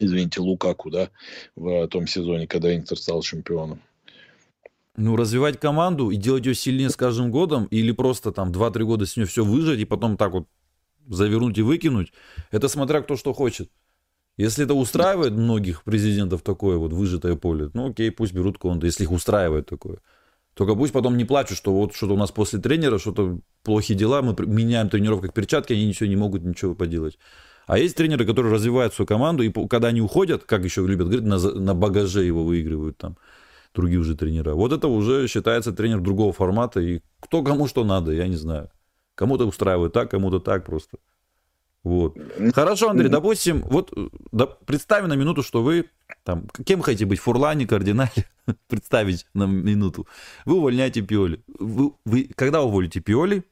извините, Лукаку, да, в том сезоне, когда Интер стал чемпионом. Ну, развивать команду и делать ее сильнее с каждым годом, или просто там 2-3 года с нее все выжать и потом так вот завернуть и выкинуть, это смотря кто что хочет. Если это устраивает многих президентов такое вот выжатое поле, ну окей, пусть берут Конте, если их устраивает такое. Только пусть потом не плачут, что вот что-то у нас после тренера, что-то плохие дела, мы меняем тренеров как перчатки, они ничего не могут ничего поделать. А есть тренеры, которые развивают свою команду, и когда они уходят, как еще любят говорить, на, на багаже его выигрывают там другие уже тренера. Вот это уже считается тренер другого формата, и кто кому что надо, я не знаю. Кому-то устраивает так, кому-то так просто. Вот. Хорошо, Андрей, допустим, вот да, представим на минуту, что вы там, кем хотите быть, Фурлане, кардинале, представить на минуту. Вы увольняете Пиоли. Вы, вы, когда уволите Пиоли,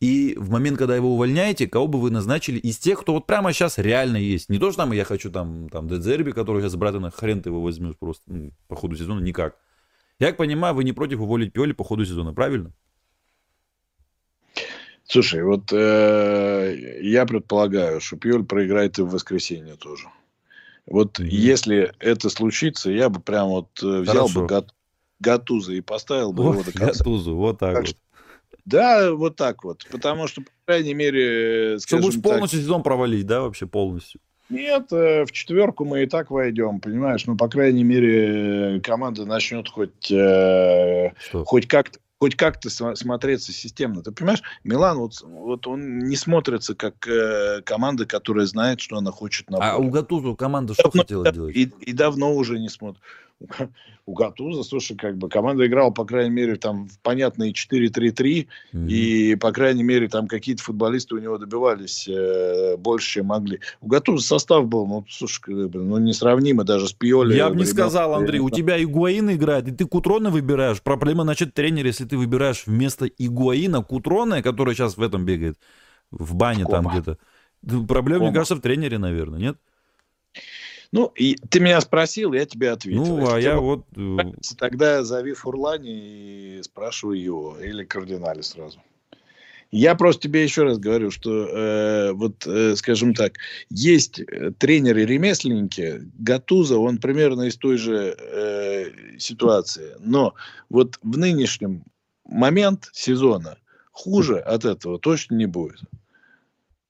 и в момент, когда его увольняете, кого бы вы назначили из тех, кто вот прямо сейчас реально есть. Не то, что там я хочу там, там Дедзерби, который сейчас Братана, хрен ты его возьмешь просто ну, по ходу сезона, никак. Я понимаю, вы не против уволить Пиоли по ходу сезона, правильно? Слушай, вот э, я предполагаю, что Пиоль проиграет и в воскресенье тоже. Вот mm-hmm. если это случится, я бы прям вот э, взял Хорошо. бы Гат, Гатуза и поставил бы Ох, его до конца. Гатузу, вот так, так вот. Да, вот так вот. Потому что, по крайней мере, скажем Чтобы уж полностью так, сезон провалить, да, вообще полностью? Нет, э, в четверку мы и так войдем, понимаешь? Ну, по крайней мере, команда начнет хоть, э, хоть как-то хоть как-то смотреться системно. Ты понимаешь, Милан, вот, вот он не смотрится как э, команда, которая знает, что она хочет на А у Гатузу команда что давно, хотела делать? И, и давно уже не смотрит у Гатуза, слушай, как бы команда играла, по крайней мере, там в понятные 4-3-3, mm-hmm. и, по крайней мере, там какие-то футболисты у него добивались э, больше, чем могли. У Гатуза состав был, ну, слушай, ну, несравнимо даже с Пиоли. Я бы не сказал, Андрей, у тебя Игуаин играет, и ты Кутрона выбираешь. Проблема, значит, тренер, если ты выбираешь вместо Игуаина Кутрона, который сейчас в этом бегает, в бане Кома. там где-то. Проблема, Кома. мне кажется, в тренере, наверное, нет? Ну, и ты меня спросил, я тебе ответил. Ну, Если а я вот... Э, тогда зови Фурлани и спрашивай его, или кардинале сразу. Я просто тебе еще раз говорю, что э, вот, э, скажем так, есть э, тренеры-ремесленники, Гатуза, он примерно из той же э, ситуации. Но вот в нынешнем момент сезона хуже от этого точно не будет.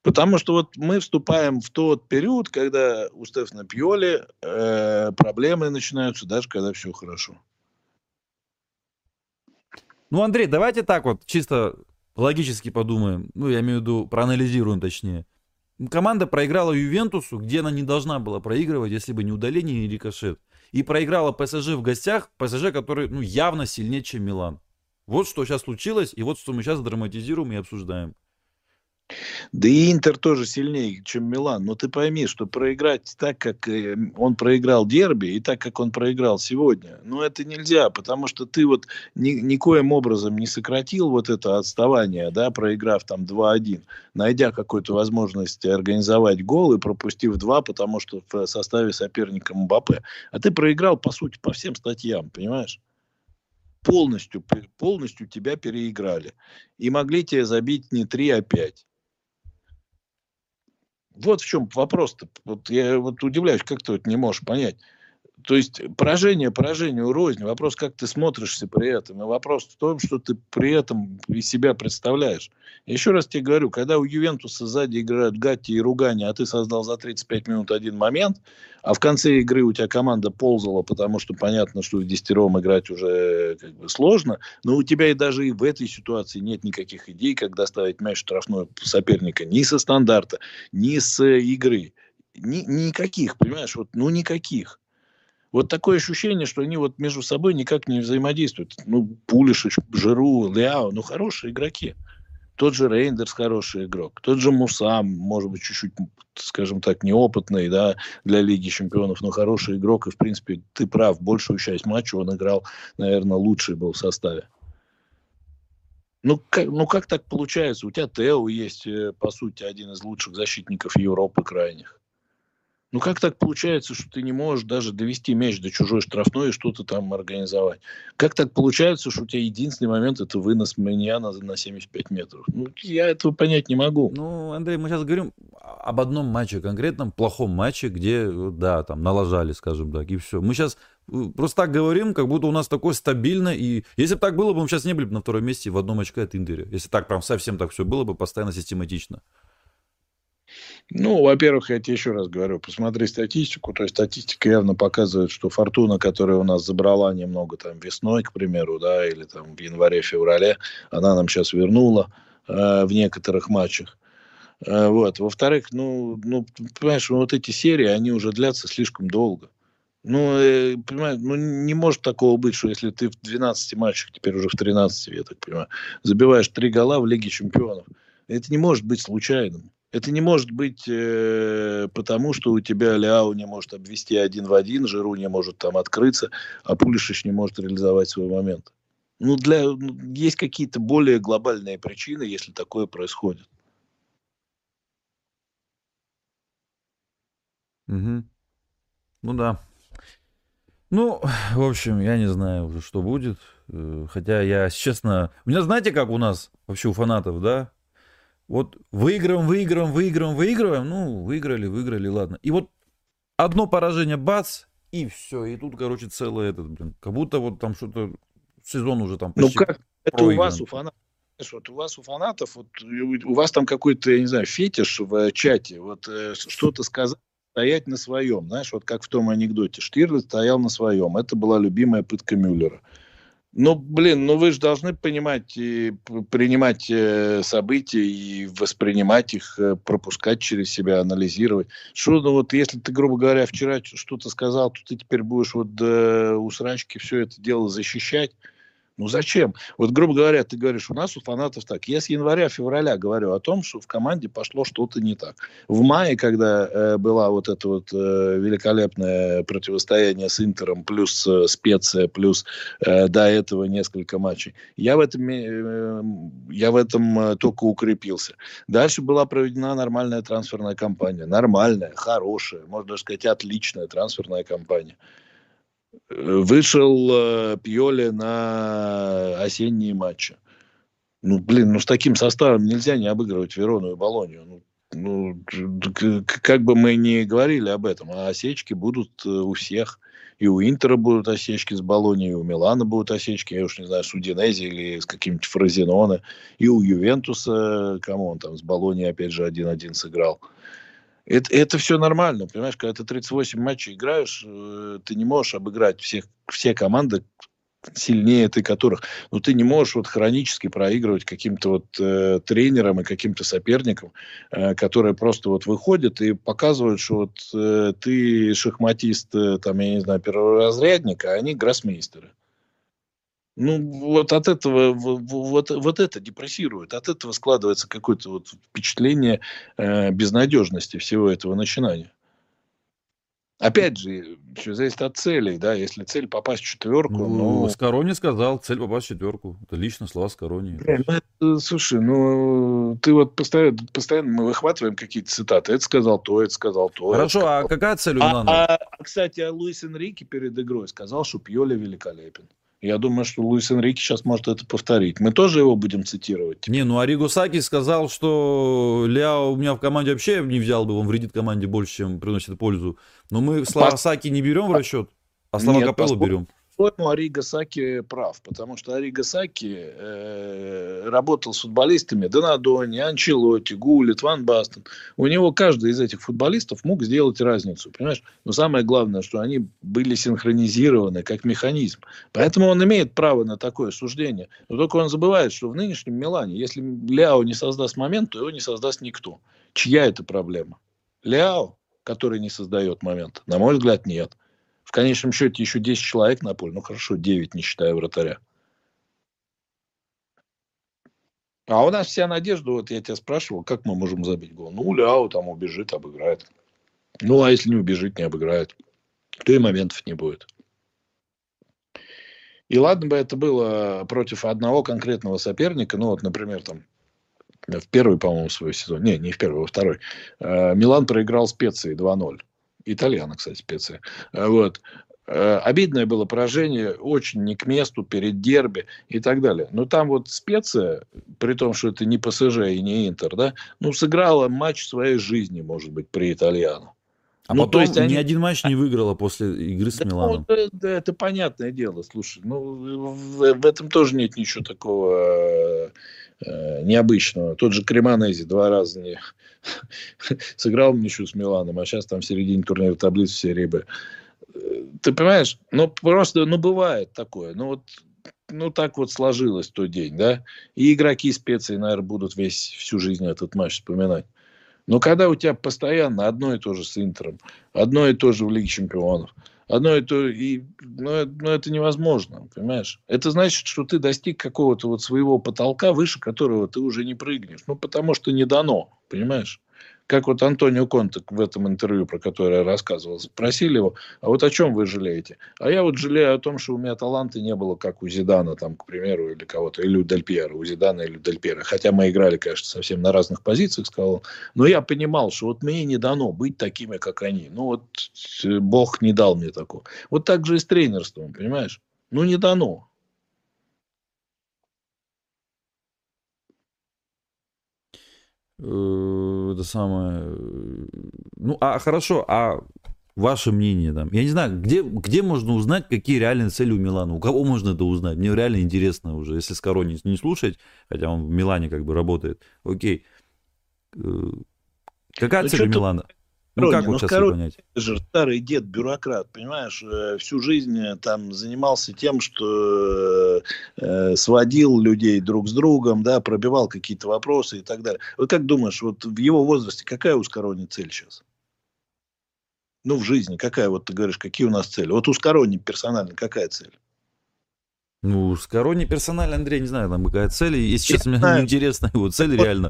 Потому что вот мы вступаем в тот период, когда у Стефана Пьоли э, проблемы начинаются, даже когда все хорошо. Ну, Андрей, давайте так вот, чисто логически подумаем. Ну, я имею в виду, проанализируем точнее. Команда проиграла Ювентусу, где она не должна была проигрывать, если бы не удаление и рикошет. И проиграла ПСЖ в гостях, ПСЖ, который ну, явно сильнее, чем Милан. Вот что сейчас случилось, и вот что мы сейчас драматизируем и обсуждаем. Да и Интер тоже сильнее, чем Милан. Но ты пойми, что проиграть так, как э, он проиграл Дерби, и так, как он проиграл сегодня, ну это нельзя, потому что ты вот ни, никоим образом не сократил вот это отставание, да, проиграв там 2-1, найдя какую-то возможность организовать гол и пропустив два, потому что в составе соперника Мбаппе. А ты проиграл, по сути, по всем статьям, понимаешь? полностью, полностью тебя переиграли. И могли тебе забить не 3, а 5. Вот в чем вопрос-то. Вот я вот удивляюсь, как ты вот не можешь понять. То есть поражение поражению рознь. Вопрос, как ты смотришься при этом. И вопрос в том, что ты при этом из себя представляешь. Еще раз тебе говорю, когда у Ювентуса сзади играют Гатти и Ругани, а ты создал за 35 минут один момент, а в конце игры у тебя команда ползала, потому что понятно, что в десятером играть уже как бы сложно, но у тебя и даже и в этой ситуации нет никаких идей, как доставить мяч штрафной соперника ни со стандарта, ни с игры. Ни, никаких, понимаешь, вот, ну никаких. Вот такое ощущение, что они вот между собой никак не взаимодействуют. Ну, Пулишич, Жиру, Ляо, ну, хорошие игроки. Тот же Рейндерс хороший игрок. Тот же Мусам, может быть, чуть-чуть, скажем так, неопытный, да, для Лиги Чемпионов, но хороший игрок. И, в принципе, ты прав, большую часть матча он играл, наверное, лучший был в составе. Ну как, ну, как так получается? У тебя Тео есть, э, по сути, один из лучших защитников Европы крайних. Ну как так получается, что ты не можешь даже довести мяч до чужой штрафной и что-то там организовать? Как так получается, что у тебя единственный момент это вынос меня на, на 75 метров? Ну, я этого понять не могу. Ну, Андрей, мы сейчас говорим об одном матче, конкретном плохом матче, где, да, там налажали, скажем так, и все. Мы сейчас э, просто так говорим, как будто у нас такое стабильно, и если бы так было бы, мы сейчас не были бы на втором месте в одном очке от Интере. Если так прям совсем так все было бы, постоянно систематично. Ну, во-первых, я тебе еще раз говорю, посмотри статистику. То есть статистика явно показывает, что Фортуна, которая у нас забрала немного там весной, к примеру, да, или там в январе-феврале, она нам сейчас вернула э, в некоторых матчах. Э, вот. Во-вторых, ну, ну, понимаешь, вот эти серии, они уже длятся слишком долго. Ну, э, понимаешь, ну, не может такого быть, что если ты в 12 матчах, теперь уже в 13, я так понимаю, забиваешь три гола в Лиге Чемпионов, это не может быть случайным. Это не может быть э, потому, что у тебя Ляо не может обвести один в один, Жиру не может там открыться, а Пулишич не может реализовать свой момент. Ну, для, ну, есть какие-то более глобальные причины, если такое происходит. Угу. Ну да. Ну, в общем, я не знаю уже, что будет. Э, хотя я, честно... У меня знаете, как у нас вообще у фанатов, да? Вот выиграем, выиграем, выиграем, выигрываем. Ну, выиграли, выиграли, ладно. И вот одно поражение, бац, и все. И тут, короче, целый этот, блин. Как будто вот там что-то сезон уже там ну почти Ну как? Это проигран. у вас, у фанатов. Вот у вас у фанатов, вот у вас там какой-то, я не знаю, фетиш в чате, вот э, что-то сказать, стоять на своем, знаешь, вот как в том анекдоте, Штирлиц стоял на своем, это была любимая пытка Мюллера. Ну, блин, ну вы же должны понимать и принимать э, события и воспринимать их, э, пропускать через себя, анализировать. Что, ну вот если ты, грубо говоря, вчера что-то сказал, то ты теперь будешь вот э, у срачки все это дело защищать. Ну зачем? Вот, грубо говоря, ты говоришь, у нас у фанатов так. Я с января-февраля говорю о том, что в команде пошло что-то не так. В мае, когда э, была вот это вот э, великолепное противостояние с Интером, плюс э, специя, плюс э, до этого несколько матчей, я в этом, э, я в этом э, только укрепился. Дальше была проведена нормальная трансферная кампания. Нормальная, хорошая, можно даже сказать, отличная трансферная кампания вышел э, Пьоли на осенние матчи. Ну, блин, ну с таким составом нельзя не обыгрывать Верону и Болонию. Ну, ну, как бы мы ни говорили об этом, а осечки будут э, у всех. И у Интера будут осечки с Болонией, и у Милана будут осечки, я уж не знаю, с Удинези или с каким-нибудь Фразеноне. И у Ювентуса, кому он там, с Болонией опять же 1-1 сыграл. Это, это все нормально, понимаешь, когда ты 38 матчей играешь, э, ты не можешь обыграть всех, все команды, сильнее ты которых. Но ты не можешь вот хронически проигрывать каким-то вот э, тренерам и каким-то соперникам, э, которые просто вот выходят и показывают, что вот э, ты шахматист, э, там, я не знаю, перворазрядник, а они гроссмейстеры. Ну, вот от этого, вот, вот это депрессирует, от этого складывается какое-то вот впечатление э, безнадежности всего этого начинания. Опять же, все зависит от целей, да, если цель попасть в четверку, ну... ну... Скорони сказал, цель попасть в четверку. Это лично слова Скорони. ну, это, слушай, ну, ты вот постоянно, постоянно мы выхватываем какие-то цитаты. Это сказал то, это сказал то. Хорошо, сказал... а какая цель у а, Нана? А, а, кстати, а Луис Энрике перед игрой сказал, что Пьоли великолепен. Я думаю, что Луис Энрике сейчас может это повторить. Мы тоже его будем цитировать. Не, ну Ариго Саки сказал, что Ляо у меня в команде вообще не взял бы, он вредит команде больше, чем приносит пользу. Но мы слова Пос... Саки не берем в расчет, а слова Нет, Капеллу берем по-моему, Арига Саки прав, потому что Арига Саки э, работал с футболистами Донадони, Анчелотти, Гулит, Ван Бастен. У него каждый из этих футболистов мог сделать разницу, понимаешь? Но самое главное, что они были синхронизированы как механизм. Поэтому он имеет право на такое суждение. Но только он забывает, что в нынешнем Милане, если Ляо не создаст момент, то его не создаст никто. Чья это проблема? Ляо, который не создает момент? На мой взгляд, нет конечном счете еще 10 человек на поле. Ну хорошо, 9, не считая вратаря. А у нас вся надежда, вот я тебя спрашивал, как мы можем забить гол? Ну, Ляу там убежит, обыграет. Ну, а если не убежит, не обыграет, то и моментов не будет. И ладно бы это было против одного конкретного соперника, ну, вот, например, там, в первый, по-моему, свой сезон, не, не в первый, во второй, э, Милан проиграл специи 2-0. Итальяна, кстати, специя. Э, вот. Э, обидное было поражение, очень не к месту, перед дерби и так далее. Но там вот специя, при том, что это не ПСЖ и не Интер, да, ну, сыграла матч своей жизни, может быть, при Итальяну. А ну, потом то есть они... ни один матч не выиграла после игры с да, Миланом. Ну, да, это понятное дело, слушай. Ну, в, в этом тоже нет ничего такого э, необычного. Тот же Кремонези два раза не сыграл ничью с Миланом, а сейчас там в середине турнира таблицы все рыбы. Ты понимаешь? Ну, просто, ну, бывает такое. Ну, вот ну, так вот сложилось в тот день, да. И игроки специи, наверное, будут весь, всю жизнь этот матч вспоминать. Но когда у тебя постоянно одно и то же с Интером, одно и то же в Лиге Чемпионов, одно и то, и, ну, ну, это невозможно, понимаешь? Это значит, что ты достиг какого-то вот своего потолка, выше которого ты уже не прыгнешь. Ну, потому что не дано, понимаешь? Как вот Антонио Конте в этом интервью, про которое я рассказывал, спросили его, а вот о чем вы жалеете? А я вот жалею о том, что у меня таланта не было, как у Зидана, там, к примеру, или кого-то, или у Дель Пьера, у Зидана или у Дель Пьера. Хотя мы играли, конечно, совсем на разных позициях, сказал. Но я понимал, что вот мне не дано быть такими, как они. Ну вот э, Бог не дал мне такого. Вот так же и с тренерством, понимаешь? Ну не дано. Это самое... Э, ну, а хорошо, а ваше мнение там? Я не знаю, где, где можно узнать, какие реальные цели у Милана? У кого можно это узнать? Мне реально интересно уже, если Скоро не, не слушать, хотя он в Милане как бы работает. Окей. Э, какая ну, цель у Милана? Ну, как вот ну, сейчас короче, понять? же старый дед, бюрократ, понимаешь, э, всю жизнь э, там занимался тем, что э, сводил людей друг с другом, да, пробивал какие-то вопросы и так далее. Вот как думаешь, вот в его возрасте какая у Скорони цель сейчас? Ну, в жизни какая, вот ты говоришь, какие у нас цели? Вот у Скорони персонально какая цель? Ну, Скорони персонально, Андрей, не знаю, там какая цель. Если честно, мне интересно его цель реально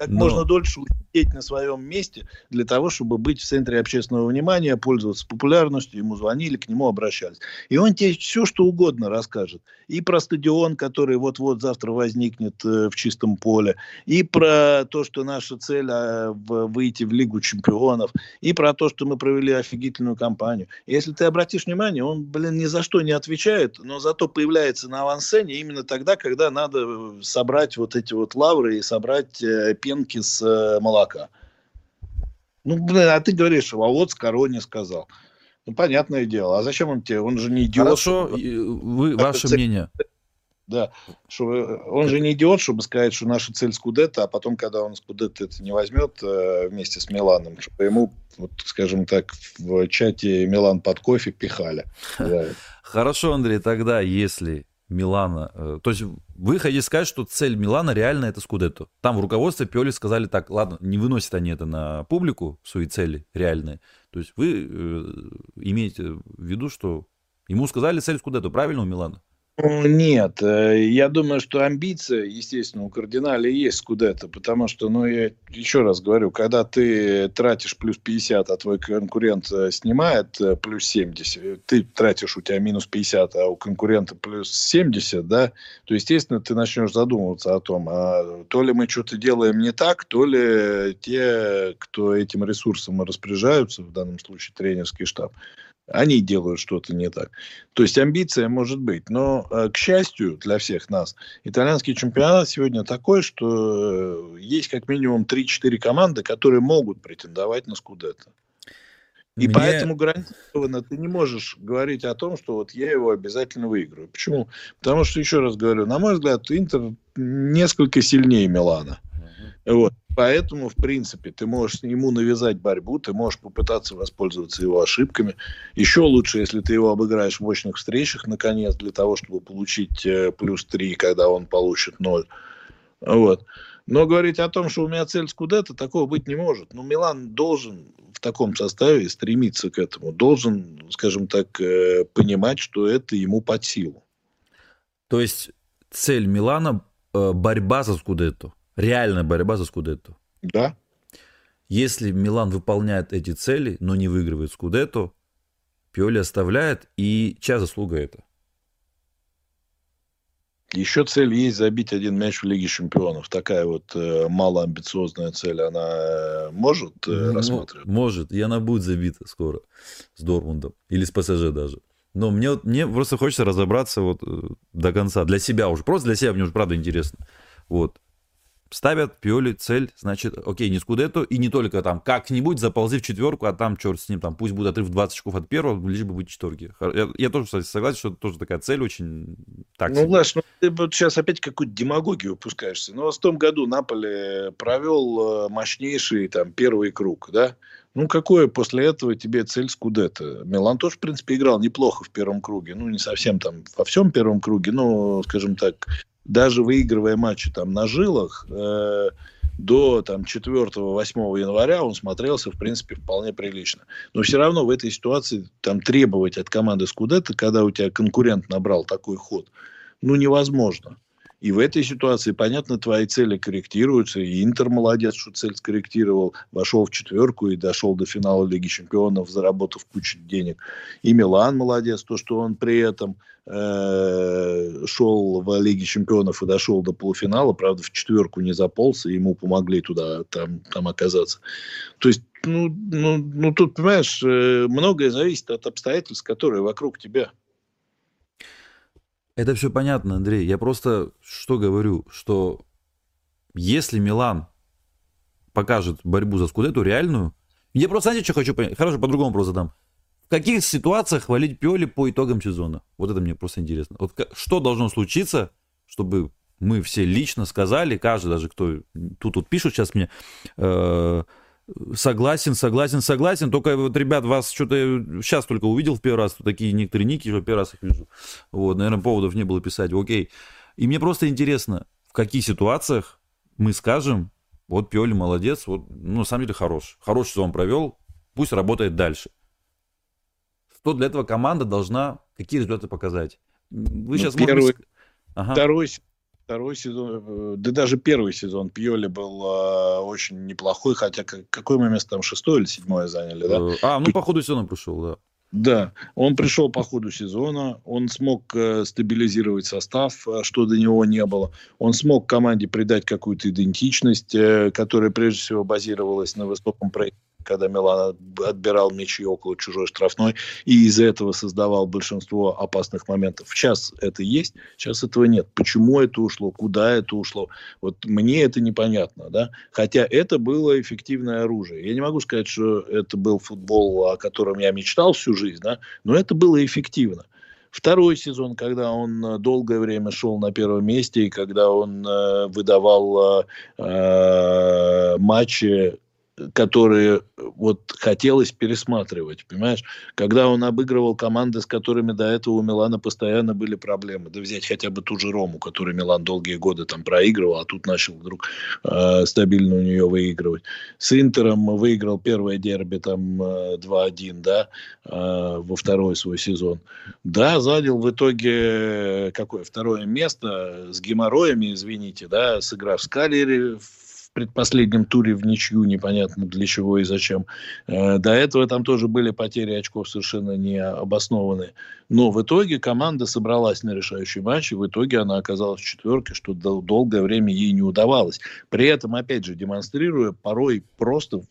как Но... можно дольше усидеть на своем месте для того, чтобы быть в центре общественного внимания, пользоваться популярностью, ему звонили, к нему обращались. И он тебе все, что угодно расскажет. И про стадион, который вот-вот завтра возникнет э, в чистом поле, и про то, что наша цель э, выйти в Лигу чемпионов, и про то, что мы провели офигительную кампанию. Если ты обратишь внимание, он, блин, ни за что не отвечает, но зато появляется на авансцене именно тогда, когда надо э, собрать вот эти вот лавры и собрать пенки с э, молока. Ну, блин, а ты говоришь, а вот Скорони сказал. Ну, понятное дело. А зачем он тебе? Он же не идиот. Хорошо, вы, ваше цель... мнение. Да, что он же не идиот, чтобы сказать, что наша цель Скудетто, а потом, когда он Скудетто это не возьмет э, вместе с Миланом, чтобы ему, вот, скажем так, в чате Милан под кофе пихали. Хорошо, Андрей, тогда если Милана. Э, то есть вы хотите сказать, что цель Милана реально это Скудетто. Там в руководстве Пиоли сказали так, ладно, не выносят они это на публику, свои цели реальные. То есть вы э, имеете в виду, что ему сказали цель Скудетто, правильно у Милана? Нет, э, я думаю, что амбиция, естественно, у кардинала есть Скудетто, потому что, ну, я еще раз говорю, когда ты тратишь плюс 50, а твой конкурент э, снимает э, плюс 70, ты тратишь, у тебя минус 50, а у конкурента плюс 70, да, то, естественно, ты начнешь задумываться о том, а то ли мы что-то делаем не так, то ли те, кто этим ресурсом распоряжаются, в данном случае тренерский штаб, они делают что-то не так. То есть амбиция может быть. Но, э, к счастью для всех нас, итальянский чемпионат сегодня такой, что э, есть как минимум 3-4 команды, которые могут претендовать на Скудетто. И Мне... поэтому гарантированно ты не можешь говорить о том, что вот я его обязательно выиграю. Почему? Потому что, еще раз говорю, на мой взгляд, Интер несколько сильнее Милана. Вот. Поэтому, в принципе, ты можешь ему навязать борьбу, ты можешь попытаться воспользоваться его ошибками. Еще лучше, если ты его обыграешь в мощных встречах, наконец, для того, чтобы получить э, плюс 3, когда он получит 0. Вот. Но говорить о том, что у меня цель Скудетто, такого быть не может. Ну, Милан должен в таком составе стремиться к этому. Должен, скажем так, э, понимать, что это ему под силу. То есть цель Милана э, – борьба за Скудетто? Реальная борьба за Скудетто. Да. Если Милан выполняет эти цели, но не выигрывает Скудетто, Пиоли оставляет, и чья заслуга это? Еще цель есть забить один мяч в Лиге Чемпионов. Такая вот э, малоамбициозная цель, она э, может э, ну, рассматривать? Может, и она будет забита скоро с Дормундом или с ПСЖ даже. Но мне, мне просто хочется разобраться вот э, до конца, для себя уже, просто для себя, мне уже правда интересно. Вот ставят Пиоли цель, значит, окей, не Скудетто, и не только там как-нибудь заползи в четверку, а там черт с ним, там пусть будет отрыв 20 очков от первого, лишь бы быть в четверке. Я, я тоже, кстати, согласен, что это тоже такая цель очень так Ну, Лаш, ну ты вот сейчас опять какую-то демагогию выпускаешься. Ну, в том году Наполе провел э, мощнейший там первый круг, да? Ну, какое после этого тебе цель Скудетто? Милан тоже, в принципе, играл неплохо в первом круге. Ну, не совсем там во всем первом круге, но, скажем так, даже выигрывая матчи там на жилах, э, до там 4-8 января он смотрелся, в принципе, вполне прилично. Но все равно в этой ситуации там требовать от команды Скудетто, когда у тебя конкурент набрал такой ход, ну, невозможно. И в этой ситуации, понятно, твои цели корректируются. И Интер молодец, что цель скорректировал, вошел в четверку и дошел до финала Лиги Чемпионов, заработав кучу денег. И Милан молодец, то, что он при этом э, шел в Лиге Чемпионов и дошел до полуфинала, правда, в четверку не заполз, и ему помогли туда там, там оказаться. То есть, ну, ну, ну тут, понимаешь, э, многое зависит от обстоятельств, которые вокруг тебя. Это все понятно, Андрей. Я просто что говорю, что если Милан покажет борьбу за Скудету реальную, я просто, знаете, что хочу понять? Хорошо, по-другому просто задам. В каких ситуациях хвалить Пиоли по итогам сезона? Вот это мне просто интересно. Вот что должно случиться, чтобы мы все лично сказали, каждый даже, кто тут, тут пишут сейчас мне, э, Согласен, согласен, согласен. Только вот, ребят, вас что-то сейчас только увидел в первый раз, такие некоторые ники, что первый раз их вижу. Вот, наверное, поводов не было писать, окей. И мне просто интересно, в каких ситуациях мы скажем, вот Пиоли молодец, вот, ну, на самом деле хорош. Хороший сезон провел, пусть работает дальше. Что для этого команда должна, какие результаты показать? Вы ну, сейчас первый, можете... ага. Второй второй сезон, э, да даже первый сезон Пьоли был э, очень неплохой, хотя какое мы место там, шестое или седьмое заняли, да? Э, а, ну по ходу сезона пришел, да. Да, он пришел по ходу сезона, он смог э, стабилизировать состав, э, что до него не было. Он смог команде придать какую-то идентичность, э, которая прежде всего базировалась на высоком проекте когда Милан отбирал мячи около чужой штрафной и из-за этого создавал большинство опасных моментов. Сейчас это есть, сейчас этого нет. Почему это ушло, куда это ушло, вот мне это непонятно, да. Хотя это было эффективное оружие. Я не могу сказать, что это был футбол, о котором я мечтал всю жизнь, да, но это было эффективно. Второй сезон, когда он э, долгое время шел на первом месте, и когда он э, выдавал э, э матчи которые вот хотелось пересматривать, понимаешь? Когда он обыгрывал команды, с которыми до этого у Милана постоянно были проблемы. Да взять хотя бы ту же Рому, которую Милан долгие годы там проигрывал, а тут начал вдруг э, стабильно у нее выигрывать. С Интером выиграл первое дерби там э, 2-1, да, э, во второй свой сезон. Да, занял в итоге э, какое? Второе место с геморроями, извините, да, сыграв с Калери в предпоследнем туре в ничью, непонятно для чего и зачем. Э, до этого там тоже были потери очков совершенно необоснованные. Но в итоге команда собралась на решающий матч, и в итоге она оказалась в четверке, что долгое время ей не удавалось. При этом, опять же, демонстрируя порой просто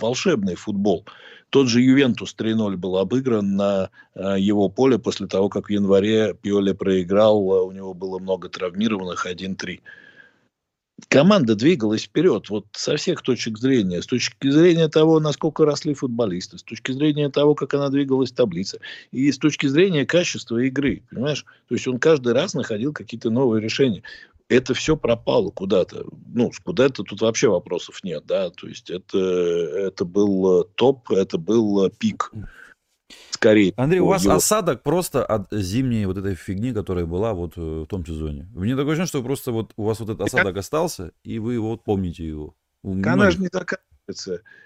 волшебный футбол. Тот же Ювентус 3-0 был обыгран на э, его поле после того, как в январе Пиоле проиграл, э, у него было много травмированных, 1-3 команда двигалась вперед вот со всех точек зрения. С точки зрения того, насколько росли футболисты, с точки зрения того, как она двигалась в таблице, и с точки зрения качества игры, понимаешь? То есть он каждый раз находил какие-то новые решения. Это все пропало куда-то. Ну, куда-то тут вообще вопросов нет, да. То есть это, это был топ, это был пик скорее. Андрей, у вас его... осадок просто от зимней вот этой фигни, которая была вот э, в том сезоне. Мне такое ощущение, что просто вот у вас вот этот осадок остался, и вы вот помните его. Она же не такая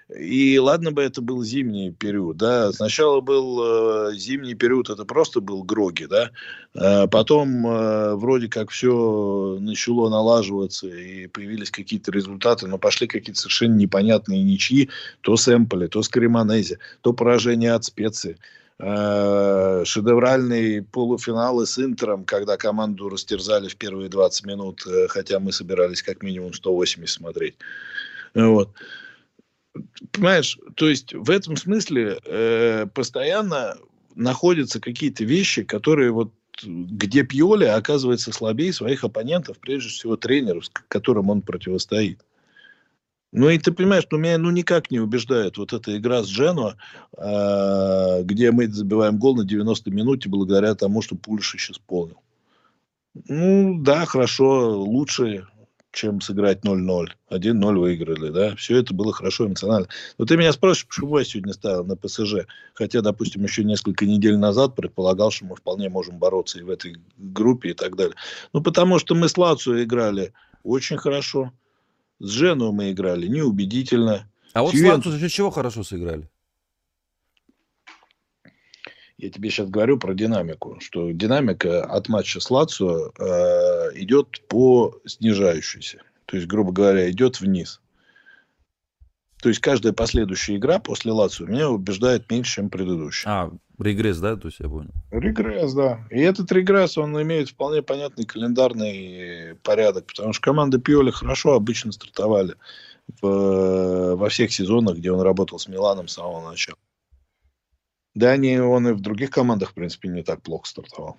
и ладно бы это был зимний период, да. Сначала был э, зимний период, это просто был Гроги, да. А потом э, вроде как все начало налаживаться и появились какие-то результаты, но пошли какие-то совершенно непонятные ничьи, то с Эмполи, то с Кремонезе, то поражение от специи э, шедевральные полуфиналы с Интером, когда команду растерзали в первые 20 минут, э, хотя мы собирались как минимум 180 смотреть. Вот понимаешь, то есть в этом смысле э, постоянно находятся какие-то вещи, которые вот где Пьоли оказывается слабее своих оппонентов, прежде всего тренеров, которым он противостоит. Ну и ты понимаешь, ну меня ну никак не убеждает вот эта игра с Дженуа, э, где мы забиваем гол на 90 минуте благодаря тому, что Пульш еще исполнил. Ну да, хорошо, лучше чем сыграть 0-0. 1-0 выиграли, да. Все это было хорошо эмоционально. Но ты меня спрашиваешь, почему я сегодня ставил на ПСЖ? Хотя, допустим, еще несколько недель назад предполагал, что мы вполне можем бороться и в этой группе и так далее. Ну, потому что мы с Лацио играли очень хорошо. С Жену мы играли неубедительно. А вот с Лацио за чего хорошо сыграли? Я тебе сейчас говорю про динамику, что динамика от матча с Лацио э, идет по снижающейся. То есть, грубо говоря, идет вниз. То есть каждая последующая игра после Лацио меня убеждает меньше, чем предыдущая. А, регресс, да? То есть я понял. Регресс, да. И этот регресс, он имеет вполне понятный календарный порядок, потому что команда Пиоли хорошо обычно стартовали в, во всех сезонах, где он работал с Миланом с самого начала. Да, не, он и в других командах, в принципе, не так плохо стартовал.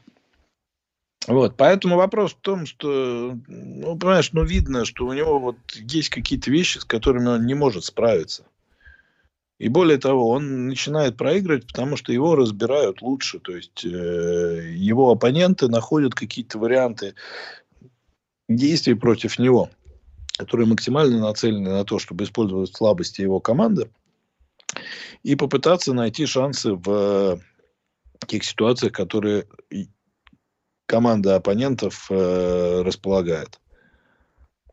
Вот, поэтому вопрос в том, что, ну, понимаешь, ну, видно, что у него вот есть какие-то вещи, с которыми он не может справиться. И более того, он начинает проигрывать, потому что его разбирают лучше. То есть э, его оппоненты находят какие-то варианты действий против него, которые максимально нацелены на то, чтобы использовать слабости его команды и попытаться найти шансы в тех ситуациях, которые команда оппонентов э, располагает.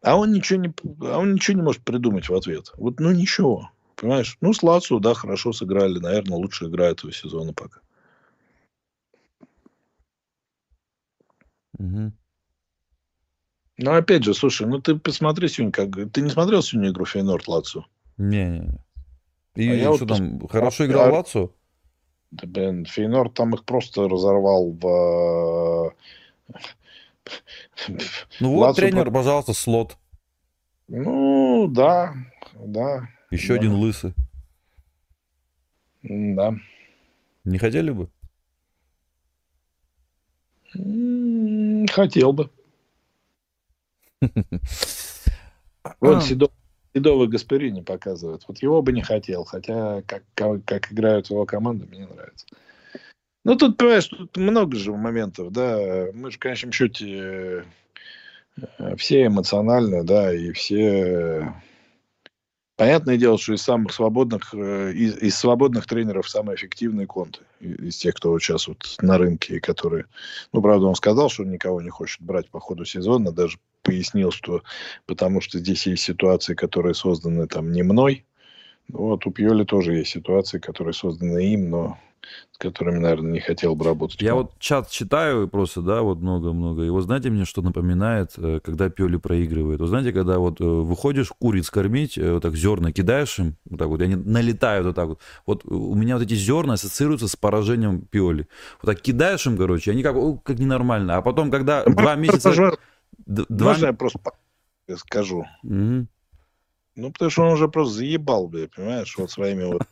А он ничего не, а он ничего не может придумать в ответ. Вот, ну ничего, понимаешь? Ну с Лацио, да, хорошо сыграли, наверное, лучшая игра этого сезона пока. Угу. Ну опять же, слушай, ну ты посмотри сегодня, как ты не смотрел сегодня игру Фейнорд Лацио? Не, не, не. И а что вот там, пос... хорошо играл а... Лацио? Да, блин, Фейнорд там их просто разорвал в... Ну вот Лацо... тренер, пожалуйста, слот. Ну, да, да. Еще да. один лысый. Да. Не хотели бы? Хотел бы. Вот Седов Седовый Гасперини показывает. Вот его бы не хотел, хотя как, как, как играют его команды, мне нравится. Ну, тут, понимаешь, тут много же моментов, да. Мы же в конечном счете э, все эмоциональны, да, и все... Понятное дело, что из самых свободных, э, из, из свободных тренеров самые эффективные конты. Из тех, кто вот сейчас вот на рынке, которые... Ну, правда, он сказал, что никого не хочет брать по ходу сезона, даже пояснил, что потому что здесь есть ситуации, которые созданы там не мной. Вот у Пьоли тоже есть ситуации, которые созданы им, но с которыми, наверное, не хотел бы работать. Я вот чат читаю просто, да, вот много-много. И вот знаете мне, что напоминает, э, когда Пьоли проигрывает? Вы знаете, когда вот э, выходишь куриц кормить, э, вот так зерна кидаешь им, вот так вот, и они налетают вот так вот. Вот у меня вот эти зерна ассоциируются с поражением Пьоли. Вот так кидаешь им, короче, они как, как ненормально. А потом, когда два месяца... Два... Можно я просто скажу? Угу. Ну, потому что он уже просто заебал, блядь, понимаешь, вот своими вот...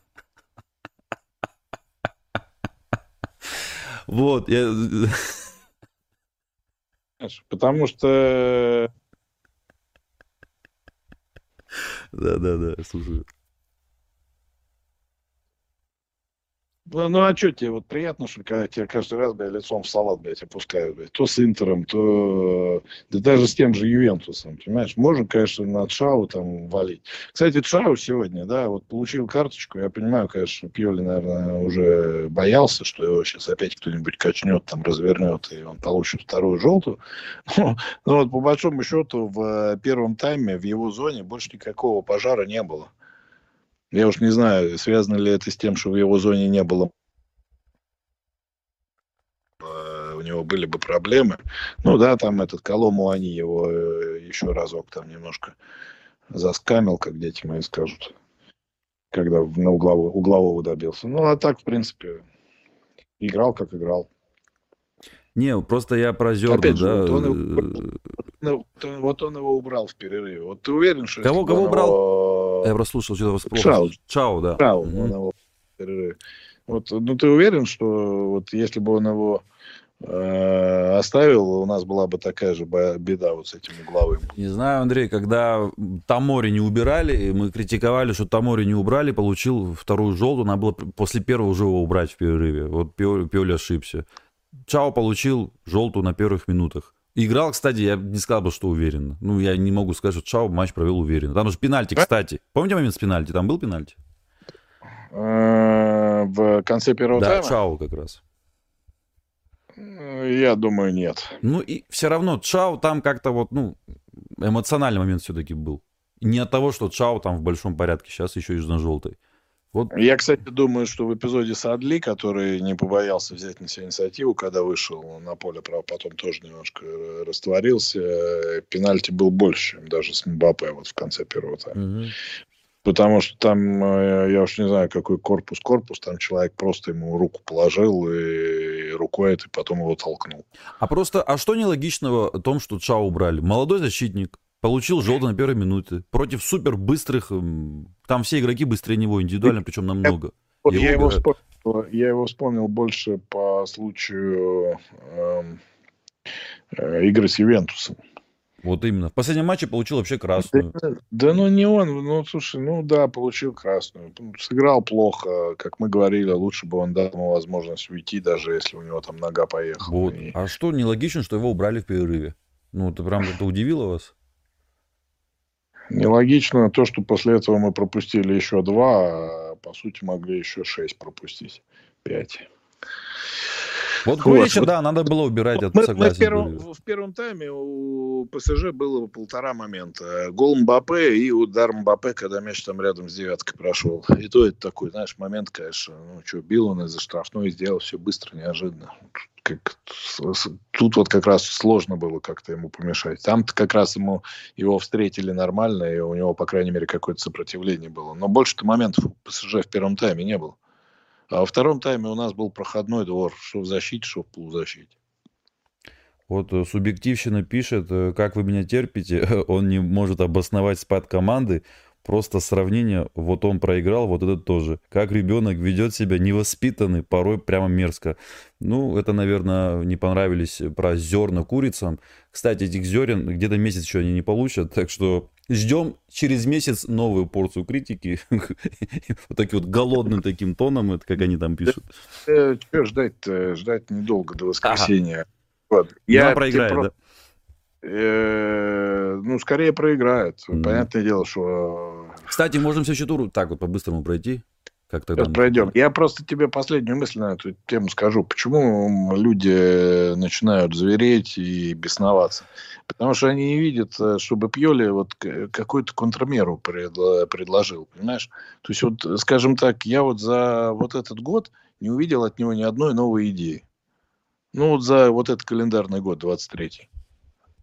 Вот, я... Потому что... Да-да-да, слушаю. Ну, ну а что тебе, вот приятно, что когда тебя каждый раз, блядь, лицом в салат, блядь, опускают, блядь, то с Интером, то, да даже с тем же Ювентусом, понимаешь, можно, конечно, на Чау там валить. Кстати, Чау сегодня, да, вот получил карточку, я понимаю, конечно, Пьоли, наверное, уже боялся, что его сейчас опять кто-нибудь качнет, там, развернет, и он получит вторую желтую, но, но вот по большому счету в первом тайме в его зоне больше никакого пожара не было. Я уж не знаю, связано ли это с тем, что в его зоне не было э, у него были бы проблемы. Ну да, там этот Колому они его э, еще разок там немножко заскамил, как дети мои скажут, когда на углового, углового добился. Ну а так, в принципе, играл, как играл. Не, просто я про Зерду, Опять же, да. Вот он, его, вот он его убрал в перерыве. Вот ты уверен, что... Кого, кого убрал? Его... Я просто слушал, что-то вас плохо. Чао. Да. Угу. он его перерыве. Вот, ну ты уверен, что вот если бы он его э, оставил, у нас была бы такая же беда вот с этим угловым. Не знаю, Андрей, когда Тамори не убирали, мы критиковали, что Тамори не убрали, получил вторую желтую, надо было после первого уже его убрать в перерыве. Вот Пиоли ошибся. Чао получил желтую на первых минутах. Играл, кстати, я не сказал бы, что уверенно. Ну, я не могу сказать, что Чао матч провел уверенно. Там же пенальти, кстати. Помните момент с пенальти? Там был пенальти? Э, в конце первого да, тайма? Да, Чао как раз. Я думаю, нет. Ну, и все равно Чао там как-то вот, ну, эмоциональный момент все-таки был. Не от того, что Чао там в большом порядке, сейчас еще и на желтой. Вот. Я, кстати, думаю, что в эпизоде Садли, который не побоялся взять на себя инициативу, когда вышел на поле, правда, потом тоже немножко растворился, пенальти был больше, чем даже с Мбаппе вот в конце первого тайма. Угу. Потому что там, э, я уж не знаю, какой корпус корпус, там человек просто ему руку положил и рукой это, потом его толкнул. А просто, а что нелогичного в том, что Чао убрали? Молодой защитник, Получил желтый на первой минуте. Против супер быстрых. Там все игроки быстрее него, индивидуально, причем намного. Его я, его вспомнил, я его вспомнил больше по случаю э, э, игры с Ювентусом. Вот именно. В последнем матче получил вообще красную. Да, да ну не он. Ну, слушай, ну да, получил красную. Сыграл плохо. Как мы говорили, лучше бы он дал ему возможность уйти, даже если у него там нога поехала. Вот. И... А что нелогично, что его убрали в перерыве? Ну, это прям это удивило вас? Нелогично то, что после этого мы пропустили еще два, а по сути могли еще шесть пропустить. Пять. Вот Гурича, вот. да, надо было убирать, от мы, мы в, первом, в первом тайме у ПСЖ было полтора момента. Гол Мбаппе и удар Мбаппе, когда мяч там рядом с девяткой прошел. И то это такой, знаешь, момент, конечно, ну что, бил он из-за штрафной, сделал все быстро, неожиданно как, тут вот как раз сложно было как-то ему помешать. Там-то как раз ему его встретили нормально, и у него, по крайней мере, какое-то сопротивление было. Но больше-то моментов у ПСЖ в первом тайме не было. А во втором тайме у нас был проходной двор, что в защите, что в полузащите. Вот э, субъективщина пишет, э, как вы меня терпите, он не может обосновать спад команды, Просто сравнение, вот он проиграл, вот этот тоже. Как ребенок ведет себя невоспитанный, порой прямо мерзко. Ну, это, наверное, не понравились про зерна курицам. Кстати, этих зерен где-то месяц еще они не получат, так что ждем через месяц новую порцию критики. Вот таким вот голодным таким тоном, это как они там пишут. Э, Что ждать-то? Ждать недолго до воскресенья. Вот. Я проиграю, да? Э, ну, скорее проиграют. Понятное дело, что... Кстати, можем следующий тур так вот по-быстрому пройти. Как тогда Сейчас пройдем. Я просто тебе последнюю мысль на эту тему скажу. Почему люди начинают звереть и бесноваться? Потому что они не видят, э, чтобы Пьоли вот какую-то контрмеру предложил, понимаешь? То есть, вот, скажем так, я вот за вот этот год не увидел от него ни одной новой идеи. Ну, вот за вот этот календарный год, 23-й.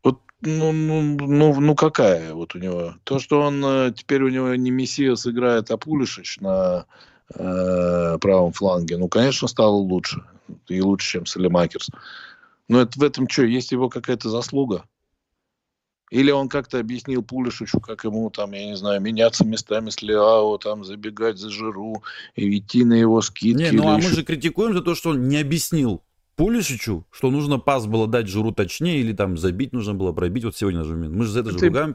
Вот, ну, ну, ну, ну какая вот у него? То, что он э, теперь у него не Мессиас играет, а Пулишич на э, правом фланге, ну, конечно, стало лучше. И лучше, чем Салимакерс. Но это, в этом что, есть его какая-то заслуга? Или он как-то объяснил Пулишичу, как ему там, я не знаю, меняться местами с Леао, там, забегать за Жиру и идти на его скидки. Не, ну а еще... мы же критикуем за то, что он не объяснил Пулишичу, что нужно пас было дать Жиру точнее, или там забить нужно было, пробить. Вот сегодня же Мы же за это же ругаем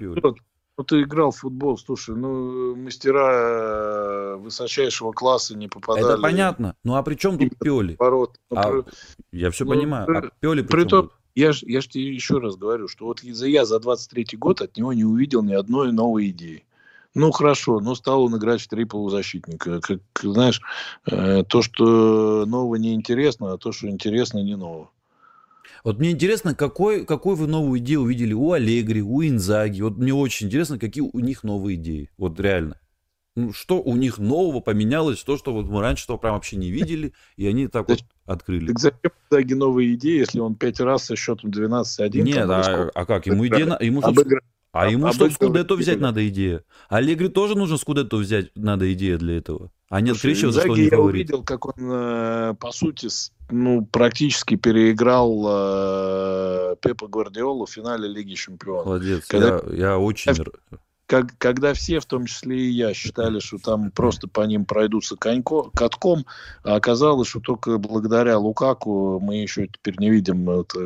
Ну, ты играл в футбол, слушай, ну, мастера высочайшего класса не попадали. Это понятно. Ну, а при чем тут Пиоли? Ворот. Ну, а, при... Я все ну, понимаю. При... А Пиоли при, при том, я ж, я ж тебе еще раз говорю, что вот я за 23-й год от него не увидел ни одной новой идеи. Ну, хорошо, но стал он играть в три полузащитника. Как, знаешь, э, то, что нового не интересно, а то, что интересно, не ново. Вот мне интересно, какой, какой вы новую идею увидели у Аллегри, у Инзаги. Вот мне очень интересно, какие у них новые идеи. Вот реально. Ну, что у них нового поменялось, то, что вот мы раньше того прям вообще не видели, и они так вот открыли. Так зачем Инзаги новые идеи, если он пять раз со счетом 12-1? Нет, а, а как? Ему идея... Ему, собственно, а, ему, а чтобы Скудетто взять, надо идея. Аллегри тоже нужно Скудетто взять, надо идея для этого. А нет Крищева, что он не я увидел, как он, э, по сути, ну, практически переиграл э, Пепа Гвардиолу в финале Лиги Чемпионов. Молодец, Когда... я, я очень как, когда все, в том числе и я, считали, что там просто по ним пройдутся конько, катком, а оказалось, что только благодаря Лукаку мы еще теперь не видим это,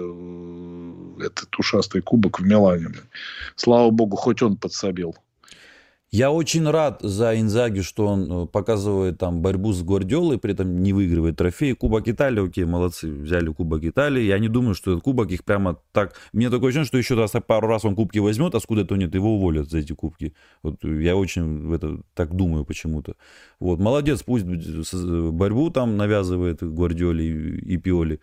этот ушастый кубок в Милане. Слава богу, хоть он подсобил. Я очень рад за Инзаги, что он э, показывает там борьбу с Гвардиолой, при этом не выигрывает трофей. Кубок Италии, окей, молодцы, взяли Кубок Италии. Я не думаю, что этот кубок их прямо так... Мне такое ощущение, что еще раз пару раз он кубки возьмет, а скуда то нет, его уволят за эти кубки. Вот я очень в это так думаю почему-то. Вот, молодец, пусть борьбу там навязывает Гвардиоли и, Пиоли.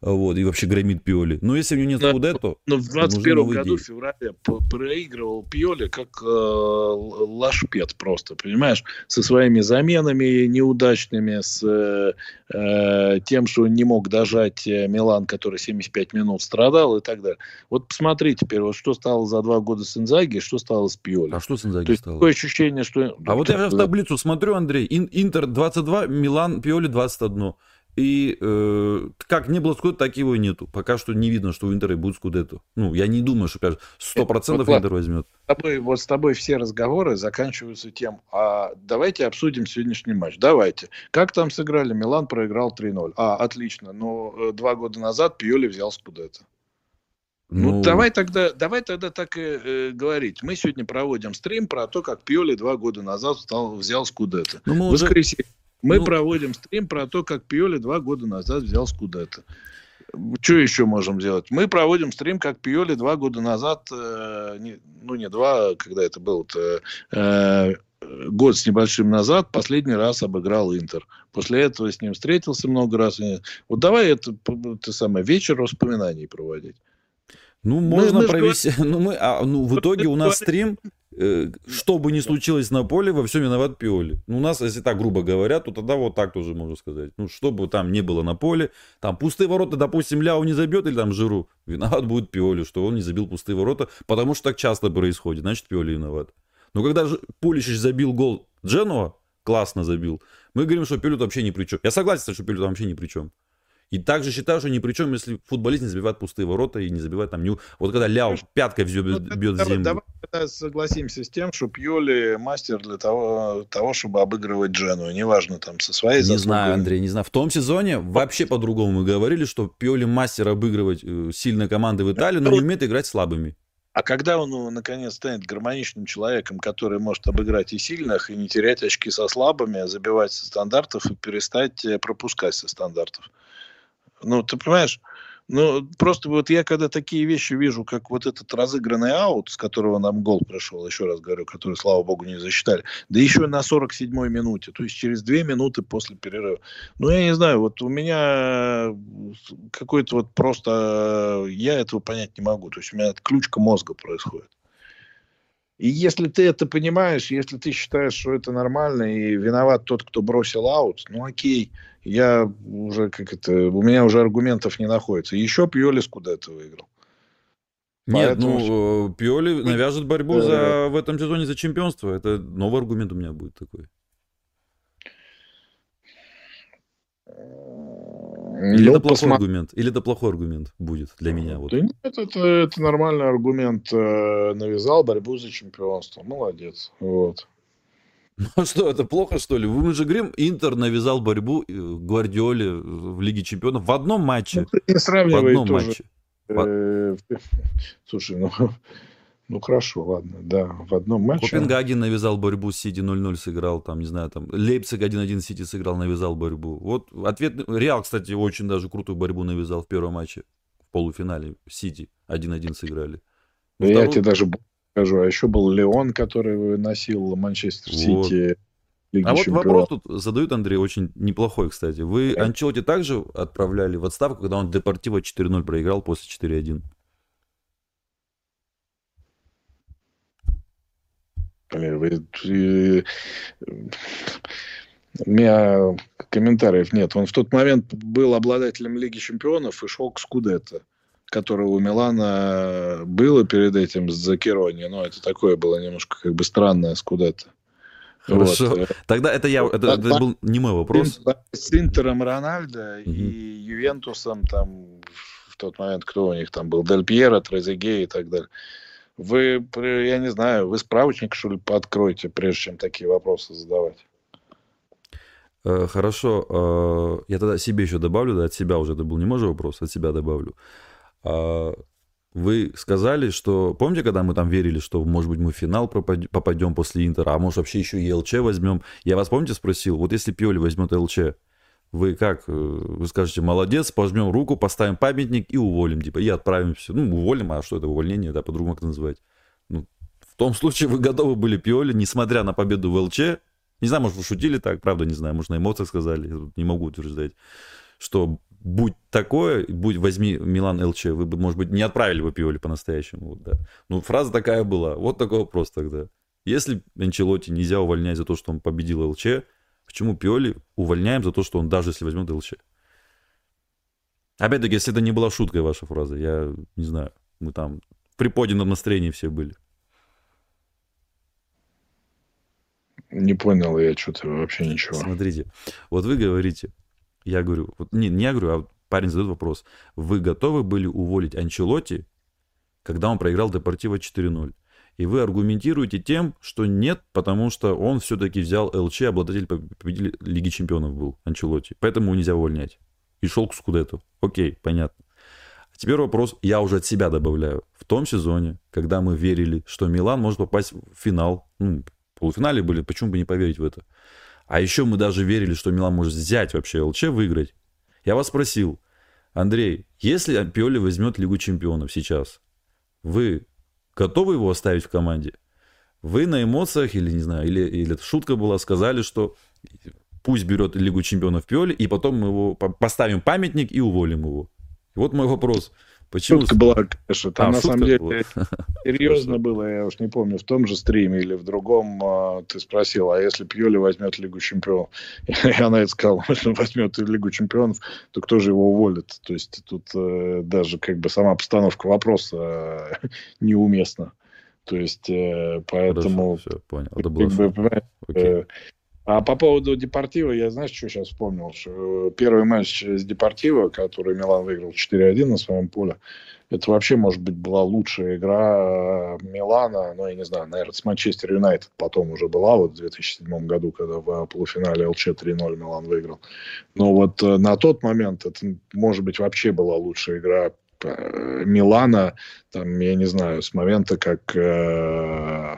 Вот, и вообще громит Пиоли. Но если у него нет Скудетто... Но в 21 году, в феврале, проигрывал Пиоли, как э, лашпет просто, понимаешь, со своими заменами неудачными, с э, э тем, что не мог дожать э, Милан, который 75 минут страдал и так далее. Вот посмотри теперь, вот что стало за два года с Инзаги, что стало с Пиоли. А что с Инзаги стало? Такое ощущение, что... А вот я сейчас в таблицу смотрю, Андрей, Интер 22, Милан, Пиоли 21. И э, как не было Скудетто, так его и нету. Пока что не видно, что у Интера будет Скудетто. Ну, я не думаю, что прям 100% вот, Интер возьмет. С тобой, вот с тобой все разговоры заканчиваются тем, а давайте обсудим сегодняшний матч. Давайте. Как там сыграли? Милан проиграл 3-0. А, отлично. Но э, два года назад Пьоли взял Скудетто. Ну, ну, давай тогда, давай тогда так и э, говорить. Мы сегодня проводим стрим про то, как Пьоли два года назад стал, взял Скудетто. Ну, мы Воскресенье. Мы ну... проводим стрим про то, как Пиоли два года назад взял Скудетто. Что еще можем делать? Мы проводим стрим, как Пиоли два года назад, э, не, ну не два, когда это был, э, год с небольшим назад, последний раз обыграл Интер. После этого с ним встретился много раз. Вот давай это, это самое, вечер воспоминаний проводить. Ну, можно мы, провести. Мы... Ну, мы, а, ну, в итоге у нас стрим Э, что бы ни случилось на поле, во всем виноват Пиоли. Ну, у нас, если так грубо говоря, то тогда вот так тоже можно сказать. Ну, что бы там не было на поле, там пустые ворота, допустим, Ляо не забьет или там Жиру, виноват будет Пиоли, что он не забил пустые ворота, потому что так часто происходит, значит, Пиоли виноват. Но когда же Пулищич забил гол Дженуа, классно забил, мы говорим, что Пиоли вообще ни при чем. Я согласен, что Пиоли вообще ни при чем. И также считаю, что ни при чем, если футболист не забивает пустые ворота и не забивает там... Не... Вот когда Ляо пяткой бьет, ну, бьет давай, землю. Давай согласимся с тем, что Пьоли мастер для того, того чтобы обыгрывать Джену. Неважно, там, со своей Не знаю, Андрей, не знаю. В том сезоне вообще по-другому мы говорили, что Пьоли мастер обыгрывать э, сильные команды в Италии, но не умеет играть слабыми. А когда он, ну, наконец, станет гармоничным человеком, который может обыграть и сильных, и не терять очки со слабыми, забивать со стандартов и перестать э, пропускать со стандартов? Ну, ты понимаешь? Ну, просто вот я когда такие вещи вижу, как вот этот разыгранный аут, с которого нам гол пришел, еще раз говорю, который, слава богу, не засчитали, да еще на 47-й минуте, то есть через две минуты после перерыва. Ну, я не знаю, вот у меня какой-то вот просто, я этого понять не могу, то есть у меня отключка мозга происходит. И если ты это понимаешь, если ты считаешь, что это нормально и виноват тот, кто бросил аут, ну окей, я уже как это, у меня уже аргументов не находится. Еще Пьоли Скудетто выиграл. Нет, Поэтому... ну, э, Пиоли навяжет борьбу за, в этом сезоне за чемпионство. Это новый аргумент у меня будет такой. Или это плохой посмотр... аргумент? Или это плохой аргумент будет для меня? Вот. Да нет, это, это нормальный аргумент. Э, навязал борьбу за чемпионство. Молодец. Вот. Ну что, это плохо, что ли? Мы же говорим, Интер навязал борьбу э, Гвардиоле в Лиге Чемпионов в одном матче. Ну, не сравнивай в одном тоже. матче. Э, слушай, ну, ну хорошо, ладно, да, в одном матче. Копенгаген навязал борьбу, Сити 0-0 сыграл, там, не знаю, там, Лейпциг 1-1 Сити сыграл, навязал борьбу. Вот ответ, Реал, кстати, очень даже крутую борьбу навязал в первом матче, в полуфинале, Сити 1-1 сыграли. Второй... я тебе даже скажу. А еще был Леон, который выносил Манчестер Сити. Вот. а вот вопрос тут задают, Андрей, очень неплохой, кстати. Вы Анчелоти также отправляли в отставку, когда он Депортиво 4-0 проиграл после 4-1? У меня комментариев нет. Он в тот момент был обладателем Лиги Чемпионов и шел к Скудетто которое у Милана было перед этим с Закерони, но это такое было немножко как бы странное скудетто. Хорошо. Вот. Тогда это я, это, да, это был не мой вопрос. С Интером Рональдо угу. и Ювентусом там в тот момент кто у них там был, Дель Пьеро, Трезеге и так далее. Вы, я не знаю, вы справочник, что ли, подкройте, прежде чем такие вопросы задавать. Э, хорошо, э, я тогда себе еще добавлю, да, от себя уже это был не мой вопрос, от себя добавлю. А, вы сказали, что... Помните, когда мы там верили, что, может быть, мы в финал попадем после Интера, а может, вообще еще и ЛЧ возьмем? Я вас, помните, спросил, вот если Пиоли возьмет ЛЧ, вы как? Э, вы скажете, молодец, пожмем руку, поставим памятник и уволим, типа, и отправим все. Ну, уволим, а что это увольнение, да, по-другому как называть? Ну, в том случае вы готовы были Пиоли, несмотря на победу в ЛЧ, не знаю, может, вы шутили так, правда, не знаю, может, на эмоциях сказали, не могу утверждать, что будь такое, будь возьми Милан ЛЧ, вы бы, может быть, не отправили бы Пиоли по-настоящему. Вот, да. Ну, фраза такая была. Вот такой вопрос тогда. Если Анчелоти нельзя увольнять за то, что он победил ЛЧ, почему Пиоли увольняем за то, что он даже если возьмет ЛЧ? Опять-таки, если это не была шуткой ваша фраза, я не знаю, мы там в приподнятом настроении все были. Не понял я что-то вообще ничего. Смотрите, вот вы говорите, я говорю, вот, не, не я говорю, а парень задает вопрос. Вы готовы были уволить Анчелоти, когда он проиграл Депортиво 4-0? И вы аргументируете тем, что нет, потому что он все-таки взял ЛЧ, обладатель победитель Лиги Чемпионов был, Анчелоти. Поэтому нельзя увольнять. И шел к Скудету. Окей, понятно. А теперь вопрос, я уже от себя добавляю. В том сезоне, когда мы верили, что Милан может попасть в финал, ну, в полуфинале были, почему бы не поверить в это? А еще мы даже верили, что Милан может взять вообще ЛЧ, выиграть. Я вас спросил, Андрей, если Пиоли возьмет Лигу Чемпионов сейчас, вы готовы его оставить в команде? Вы на эмоциях, или не знаю, или, или это шутка была, сказали, что пусть берет Лигу Чемпионов Пиоли, и потом мы его поставим памятник и уволим его. И вот мой вопрос. Почему? Шутка была, конечно. Там а, на самом деле была. серьезно было, я уж не помню, в том же стриме или в другом а, ты спросил, а если Пьоли возьмет Лигу Чемпионов? Я на это сказал, если он возьмет Лигу Чемпионов, то кто же его уволит? То есть тут э, даже как бы сама постановка вопроса э, неуместна. То есть э, поэтому... Хорошо, все, понял. Это было бы, а по поводу Депортива, я, знаешь, что сейчас вспомнил? Что первый матч с Депортиво, который Милан выиграл 4-1 на своем поле, это вообще, может быть, была лучшая игра Милана, ну, я не знаю, наверное, с Манчестер Юнайтед потом уже была, вот в 2007 году, когда в полуфинале ЛЧ 3-0 Милан выиграл. Но вот э, на тот момент это, может быть, вообще была лучшая игра э, Милана, там, я не знаю, с момента, как э,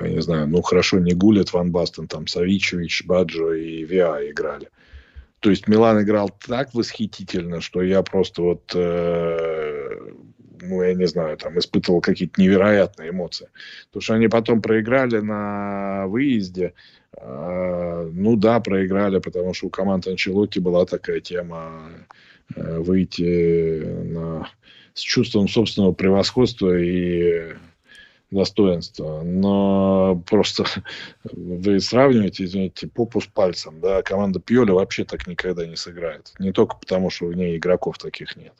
я не знаю, ну хорошо, не Гулет, Ван Бастен, там Савичевич, Баджо и Виа играли. То есть Милан играл так восхитительно, что я просто вот, э, ну, я не знаю, там испытывал какие-то невероятные эмоции. Потому что они потом проиграли на выезде. Э, ну да, проиграли, потому что у команды Анчелоти была такая тема э, выйти на, с чувством собственного превосходства и достоинства. Но просто вы сравниваете, извините, попу с пальцем. Да? Команда Пьоли вообще так никогда не сыграет. Не только потому, что в ней игроков таких нет.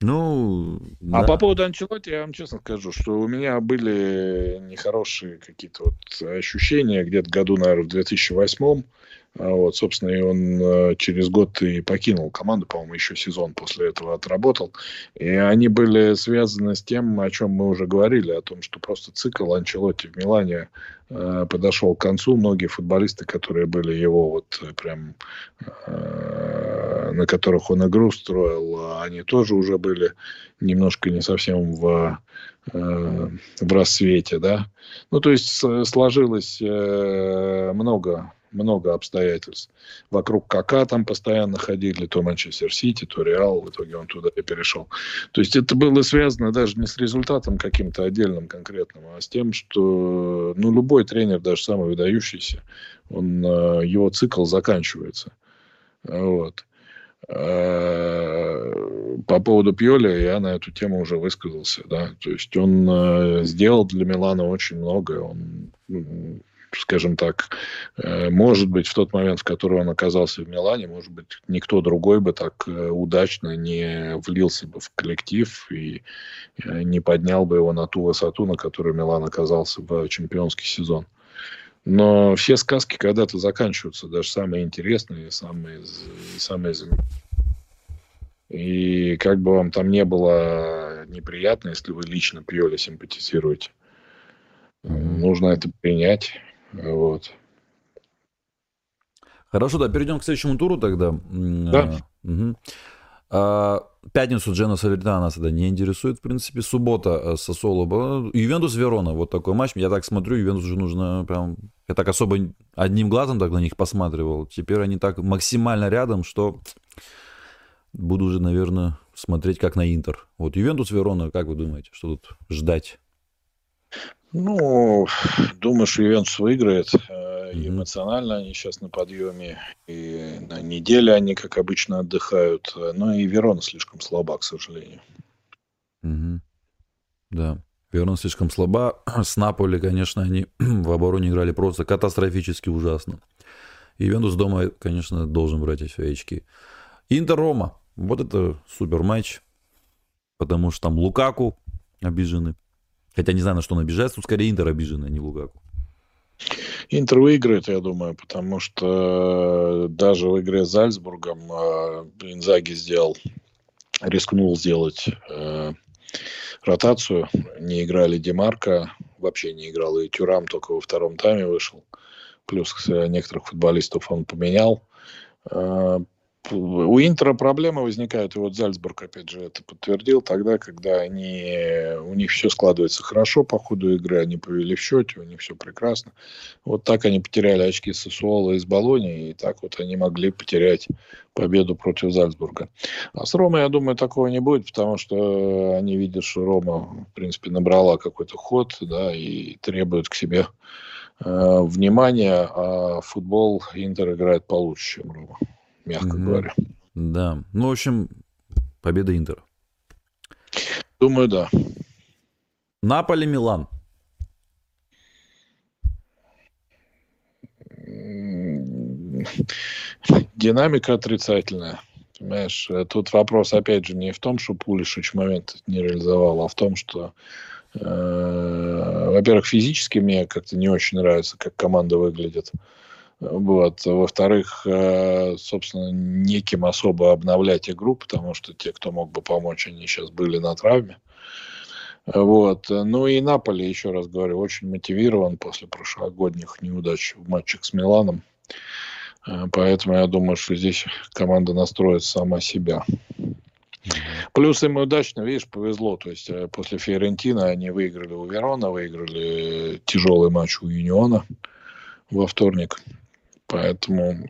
Ну, а да. по поводу Анчелоти, я вам честно скажу, что у меня были нехорошие какие-то вот ощущения где-то году, наверное, в 2008 а вот, собственно, и он э, через год и покинул команду, по-моему, еще сезон после этого отработал. И они были связаны с тем, о чем мы уже говорили, о том, что просто цикл Анчелотти в Милане э, подошел к концу. Многие футболисты, которые были его вот прям, э, на которых он игру строил, они тоже уже были немножко не совсем в в рассвете, да. Ну, то есть сложилось много много обстоятельств. Вокруг Кака там постоянно ходили, то Манчестер Сити, то Реал, в итоге он туда и перешел. То есть это было связано даже не с результатом каким-то отдельным конкретным, а с тем, что ну, любой тренер, даже самый выдающийся, он, э, его цикл заканчивается. Вот. А, по поводу Пьоли я на эту тему уже высказался, да, то есть он э, сделал для Милана очень многое, он скажем так, э, может быть, в тот момент, в который он оказался в Милане, может быть, никто другой бы так э, удачно не влился бы в коллектив и э, не поднял бы его на ту высоту, на которой Милан оказался в чемпионский сезон. Но все сказки когда-то заканчиваются, даже самые интересные, самые, самые И как бы вам там не было неприятно, если вы лично Пьоли симпатизируете, mm-hmm. нужно это принять. Вот. Хорошо, да, перейдем к следующему туру тогда. Да. Угу. А, пятницу Джена Салерна нас это не интересует, в принципе. Суббота э, Сосоло. Ювентус Верона, вот такой матч. Я так смотрю, Ювентус уже нужно прям... Я так особо одним глазом так на них посматривал. Теперь они так максимально рядом, что буду уже, наверное, смотреть как на Интер. Вот Ювентус Верона, как вы думаете, что тут ждать? Ну, думаю, что Ювентус выиграет. Э, эмоционально они сейчас на подъеме. И на неделе они, как обычно, отдыхают. Но и Верона слишком слаба, к сожалению. Угу. Да. Верно, слишком слаба. С Наполи, конечно, они в обороне играли просто катастрофически ужасно. Ивентус дома, конечно, должен брать эти очки. Интер-Рома. Вот это супер матч. Потому что там Лукаку обижены. Хотя не знаю, на что он обижается. Тут скорее Интер обижены, а не Лукаку. Интер выиграет, я думаю, потому что даже в игре с Зальцбургом э, Инзаги сделал, рискнул сделать э, ротацию. Не играли Демарка, вообще не играл. И Тюрам только во втором тайме вышел. Плюс некоторых футболистов он поменял. Э, у Интера проблемы возникают, и вот Зальцбург, опять же, это подтвердил, тогда, когда они, у них все складывается хорошо по ходу игры, они повели в счете, у них все прекрасно. Вот так они потеряли очки с Сосуола из Болони, и так вот они могли потерять победу против Зальцбурга. А с Ромой, я думаю, такого не будет, потому что они видят, что Рома, в принципе, набрала какой-то ход, да, и требует к себе э, внимания, а футбол Интер играет получше, чем Рома мягко mm-hmm. говоря. Да. Ну, в общем, победа Интера. Думаю, да. Наполи, Милан. Динамика отрицательная. Понимаешь, тут вопрос, опять же, не в том, что Пулишич момент не реализовал, а в том, что, э, во-первых, физически мне как-то не очень нравится, как команда выглядит. Э, вот. Во-вторых, э, собственно, неким особо обновлять игру, потому что те, кто мог бы помочь, они сейчас были на травме. Вот. Ну и Наполи, еще раз говорю, очень мотивирован после прошлогодних неудач в матчах с Миланом. Э, поэтому я думаю, что здесь команда настроит сама себя. Плюс им удачно, видишь, повезло. То есть э, после Фиорентина они выиграли у Верона, выиграли тяжелый матч у Юниона во вторник. Поэтому,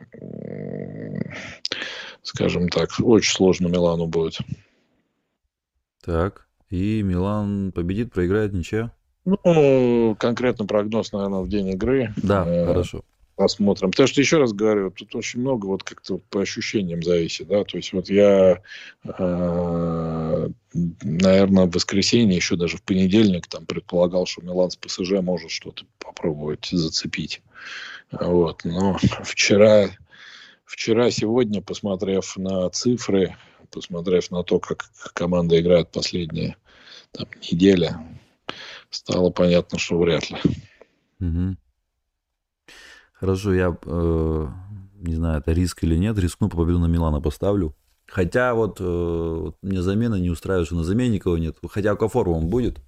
скажем так, очень сложно Милану будет. Так, и Милан победит, проиграет ничья? Ну, конкретно прогноз, наверное, в день игры. Да, э, хорошо. Посмотрим. Потому что, еще раз говорю, тут очень много вот как-то по ощущениям зависит, да, то есть вот я, э, наверное, в воскресенье, еще даже в понедельник там предполагал, что Милан с ПСЖ может что-то попробовать зацепить. Вот. Но вчера, вчера, сегодня, посмотрев на цифры, посмотрев на то, как команда играет последние там, неделя, стало понятно, что вряд ли. Угу. Хорошо, я э, не знаю, это риск или нет, рискну по победу на Милана поставлю. Хотя вот э, мне замена не устраивает, что на замене никого нет. Хотя Кафор он будет.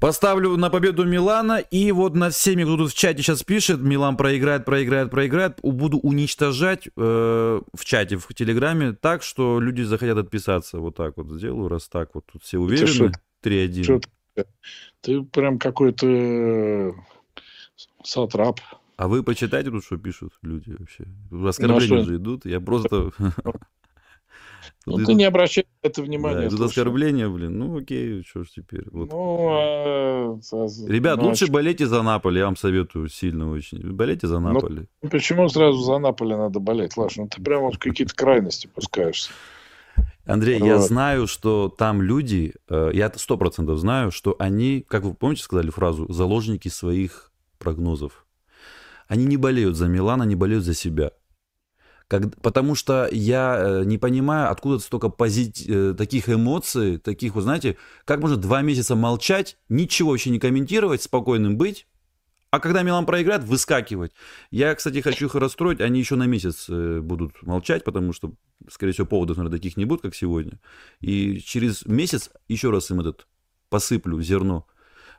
Поставлю на победу Милана. И вот над всеми, кто тут в чате сейчас пишет, Милан проиграет, проиграет, проиграет, буду уничтожать э, в чате, в Телеграме, так, что люди захотят отписаться. Вот так вот сделаю, раз так вот. Тут все уверены. 3-1. Ты прям какой-то э, сатрап. А вы почитайте тут, что пишут люди вообще. Оскорбления ну, а же идут. Я просто... Ну, ты не обращай на это внимания. Да, тут оскорбления, блин. Ну, окей, что ж теперь. Вот. Ну, а... Ребят, ну, лучше а... болейте за Наполи, я вам советую сильно очень. Болейте за ну, Наполи. Ну, почему сразу за Наполи надо болеть, Лаш? Ну, ты прямо в какие-то крайности пускаешься. Андрей, вот. я знаю, что там люди, э, я сто процентов знаю, что они, как вы помните, сказали фразу, заложники своих прогнозов. Они не болеют за Милан, они болеют за себя. Как, потому что я э, не понимаю, откуда столько позит, э, таких эмоций, таких, вы знаете, как можно два месяца молчать, ничего вообще не комментировать, спокойным быть, а когда Милан проиграет, выскакивать. Я, кстати, хочу их расстроить, они еще на месяц э, будут молчать, потому что, скорее всего, поводов, наверное, таких не будет, как сегодня. И через месяц еще раз им этот посыплю зерно.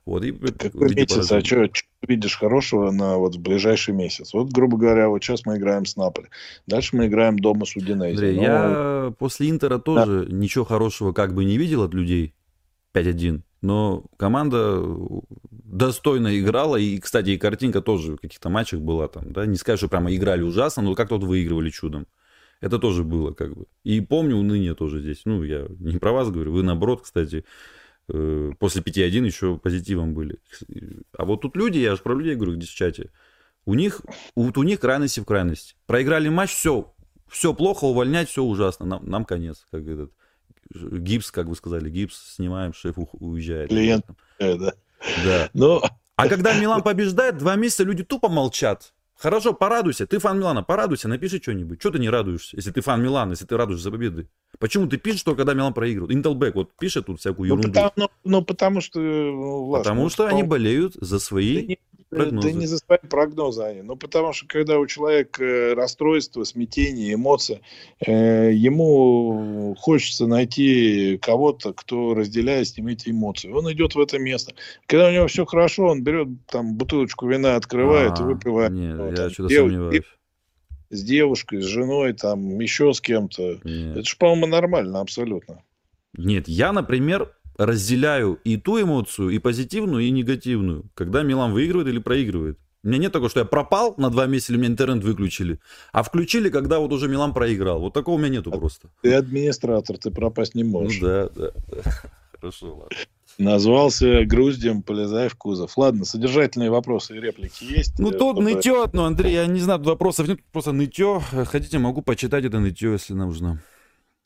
Вот, и, Какой месяц? А что, что видишь хорошего на вот ближайший месяц? Вот, грубо говоря, вот сейчас мы играем с Наполи. Дальше мы играем дома с Удинези. Андрей, Но... я после Интера тоже да. ничего хорошего как бы не видел от людей. 5-1. Но команда достойно играла. И, кстати, и картинка тоже в каких-то матчах была там. Да? Не скажу, что прямо играли ужасно, но как-то вот выигрывали чудом. Это тоже было как бы. И помню уныние тоже здесь. Ну, я не про вас говорю. Вы наоборот, кстати, после 5-1 еще позитивом были. А вот тут люди, я же про людей говорю, где в чате, у них, вот у них крайности в крайности. Проиграли матч, все, все плохо, увольнять, все ужасно, нам, нам конец. Как этот гипс, как вы сказали, гипс снимаем, шеф уезжает. Клиент, да. Да. Но А когда Милан побеждает, два месяца люди тупо молчат. Хорошо, порадуйся. Ты фан Милана, порадуйся, напиши что-нибудь. Что ты не радуешься, если ты фан Милана, если ты радуешься за победы? Почему ты пишешь, что когда Милан проигрывает? Интелбэк вот пишет тут всякую ну, ерунду. потому, ну, ну, потому что... ну, Потому ну, что они болеют за Да свои... не, прогнозы. да не за свои прогнозы они. Ну, потому что когда у человека э, расстройство, смятение, эмоции, э, ему хочется найти кого-то, кто разделяет с ним эти эмоции. Он идет в это место. Когда у него все хорошо, он берет там бутылочку вина, открывает и А, выпивает. Нет, Ну, я там, что-то дев- сомневаюсь. С девушкой, с женой, там, еще с кем-то. Нет. Это же, по-моему, нормально абсолютно. Нет, я, например, разделяю и ту эмоцию, и позитивную, и негативную, когда Милан выигрывает или проигрывает. У меня нет такого, что я пропал на два месяца, или меня интернет выключили, а включили, когда вот уже Милан проиграл. Вот такого у меня нету просто. Ты администратор, ты пропасть не Ну можешь. да, да, да. Хорошо, ладно. Назвался груздем, полезай в кузов. Ладно, содержательные вопросы и реплики есть? Ну Э, тут чтобы- нытье, ну, Андрей, я не знаю, вопросов нет, просто нытье. Хотите, могу почитать это нытье, если нужно.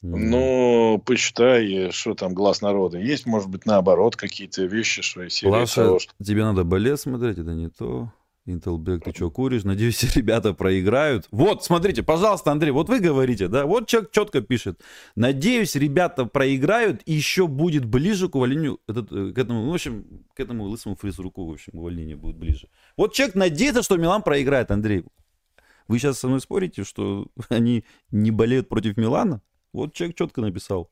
Ну, почитай, что там глаз народа. Есть, может быть, наоборот, какие-то вещи, что из серии Лаша, того, что- тебе надо балет смотреть, это не то. Интелбек, ты что, куришь? Надеюсь, ребята проиграют. Вот, смотрите, пожалуйста, Андрей, вот вы говорите, да, вот человек четко пишет. Надеюсь, ребята проиграют и еще будет ближе к увольнению, этот, э, к этому, в общем, к этому лысому фризруку, в общем, увольнение будет ближе. Вот человек надеется, что Милан проиграет, Андрей. Вы сейчас со мной спорите, что они не болеют против Милана? Вот человек четко написал.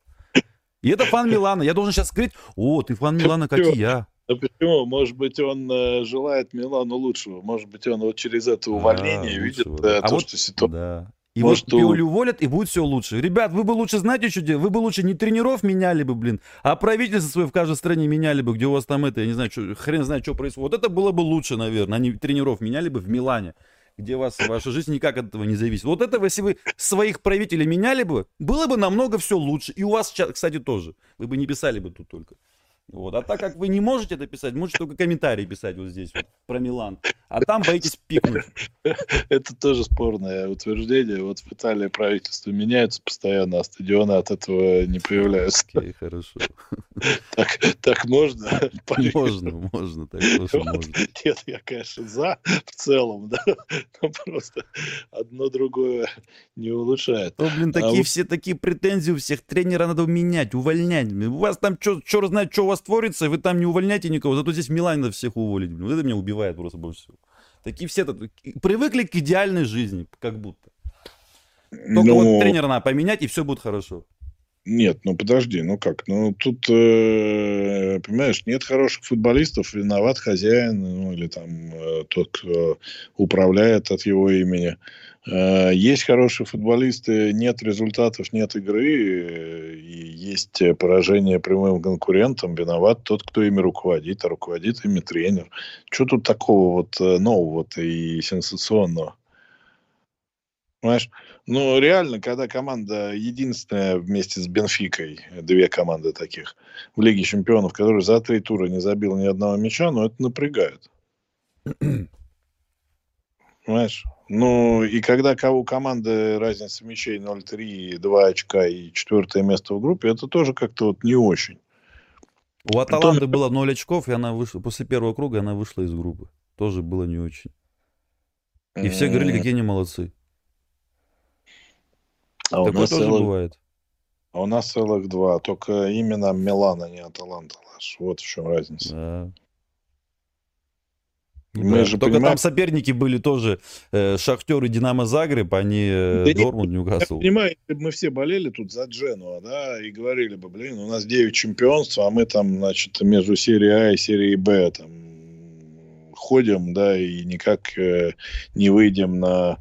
И это фан Милана. Я должен сейчас сказать, о, ты фан Милана, как и я. Ну почему? Может быть, он э, желает Милану лучшего. Может быть, он вот через это увольнение А, видит лучшего, да. э, А то, вот- что ситуация... Да. И Может, вот Пиоли уволят, и будет все лучше. Ребят, вы бы лучше, знаете, что делать? Вы бы лучше не тренеров меняли бы, блин, а правительство свое в каждой стране меняли бы, где у вас там это, я не знаю, что, хрен знает, что происходит. Вот это было бы лучше, наверное. Они тренеров меняли бы в Милане, где вас ваша жизнь никак от этого не зависит. Вот это, если вы своих правителей меняли бы, было бы намного все лучше. И у вас, кстати, тоже. Вы бы не писали бы тут только. Вот. А так как вы не можете это писать, можете только комментарии писать вот здесь вот про Милан. А там боитесь пикнуть. Это тоже спорное утверждение. Вот в Италии правительство меняется постоянно, а стадионы от этого не появляются. Окей, хорошо. Так, так можно? Можно, можно, так тоже Вот. можно. Нет, я, конечно, за в целом, да, но просто одно другое не улучшает. Ну, блин, А такие вот- все такие претензии у всех. Тренера надо менять, увольнять. У вас там черт знает, что у вас творится, вы там не увольняйте никого. Зато здесь в Милане всех уволить. блин. Вот это меня убивает просто больше всего. Такие все привыкли к идеальной жизни, как будто. Только Ну, вот тренера надо поменять, и все будет хорошо. Нет, ну подожди, ну как? Ну тут, э, понимаешь, нет хороших футболистов, виноват хозяин, ну или там э, тот, кто управляет от его имени. Э, есть хорошие футболисты, нет результатов, нет игры, э, и есть э, поражение прямым конкурентам, виноват тот, кто ими руководит, а руководит ими тренер. Что тут такого вот нового-то и сенсационного? Понимаешь? Ну, реально, когда команда единственная вместе с Бенфикой, две команды таких в Лиге Чемпионов, которые за три тура не забил ни одного мяча, ну, это напрягает. Понимаешь? Ну, и когда кого команды разница мячей 0-3, 2 очка и четвертое место в группе, это тоже как-то вот не очень. У Аталанты было 0 очков, и она вышла, после первого круга она вышла из группы. Тоже было не очень. И все говорили, какие они молодцы. А у, Такое нас тоже целых, бывает. а у нас целых два. Только именно Милан, а не Аталанта. Вот в чем разница. Да. Мы Да, же Только понимаем- там соперники были тоже э, Шахтер и Динамо Загреб, не э, Да Дормунд, Я Ньюкасл. понимаю, если бы мы все болели тут за Дженуа, да, и говорили бы, блин, у нас 9 чемпионств, а мы там, значит, между серией А и серией Б там ходим, да, и никак э, не выйдем на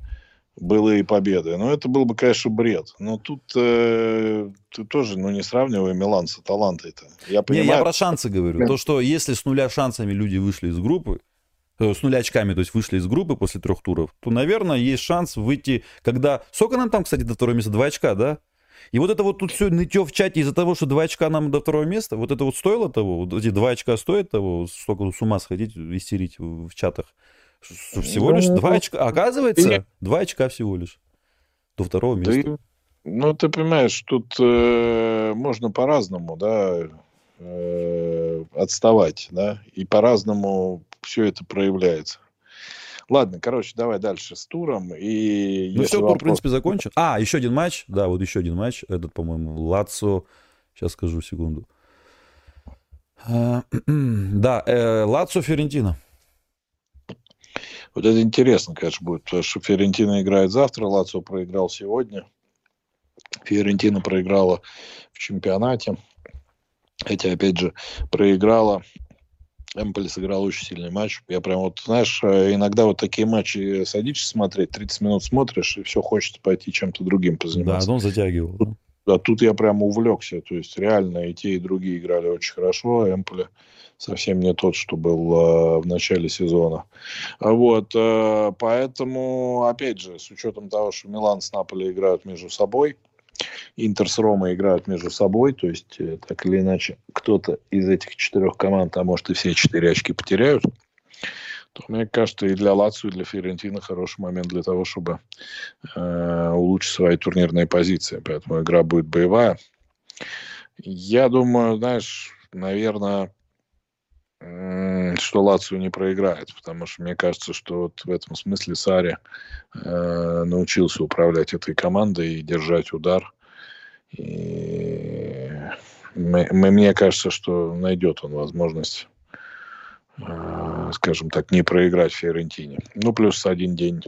былые победы. Ну, это был бы, конечно, бред. Но тут э, ты тоже, ну, не сравнивай Милан с Аталантой-то. Я Не, понимаю, я про шансы говорю. Да. То, что если с нуля шансами люди вышли из группы, с нуля очками, то есть вышли из группы после трех туров, то, наверное, есть шанс выйти, когда... Сколько нам там, кстати, до второго места? Два очка, да? И вот это вот тут все нытье в чате из-за того, что два очка нам до второго места, вот это вот стоило того? Вот эти два очка стоят того? Столько с ума сходить, истерить в в чатах? Всего лишь Ну, два очка. Оказывается, нет. два очка всего лишь. До второго места. и- Ну, ты понимаешь, тут э, можно по-разному, да, э, отставать, да, и по-разному все это проявляется. Ладно, короче, давай дальше с туром. И ну все, вопрос... тур, в принципе, закончен. А, еще один матч. Да, вот еще один матч. Этот, по-моему, Лацо. Сейчас скажу, секунду. А, да, э, Лацо Ферентина. Вот это интересно, конечно, будет, потому что Ферентина играет завтра, Лацо проиграл сегодня. Фиорентина проиграла в чемпионате. Хотя, опять же, проиграла. Эмполи сыграл очень сильный матч. Я прям вот, знаешь, иногда вот такие матчи садишься смотреть, 30 минут смотришь, и все хочется пойти чем-то другим позаниматься. Да, он затягивал. Да? Да, тут я прям увлекся. То есть реально и те, и другие играли очень хорошо. Эмполи совсем не тот, что был э, в начале сезона. Вот, э, поэтому, опять же, с учетом того, что Милан с Наполи играют между собой, Интер с Ромой играют между собой, то есть э, так или иначе кто-то из этих четырех команд, а может и все четыре очки потеряют, то мне кажется, и для Лацио, и для Фиорентины хороший момент для того, чтобы э, улучшить свои турнирные позиции. Поэтому игра будет боевая. Я думаю, знаешь, наверное, что Лацио не проиграет, потому что мне кажется, что вот в этом смысле Сари э, научился управлять этой командой и держать удар. И мне кажется, что найдет он возможность, э, скажем так, не проиграть Фиорентине. Ну, плюс один день.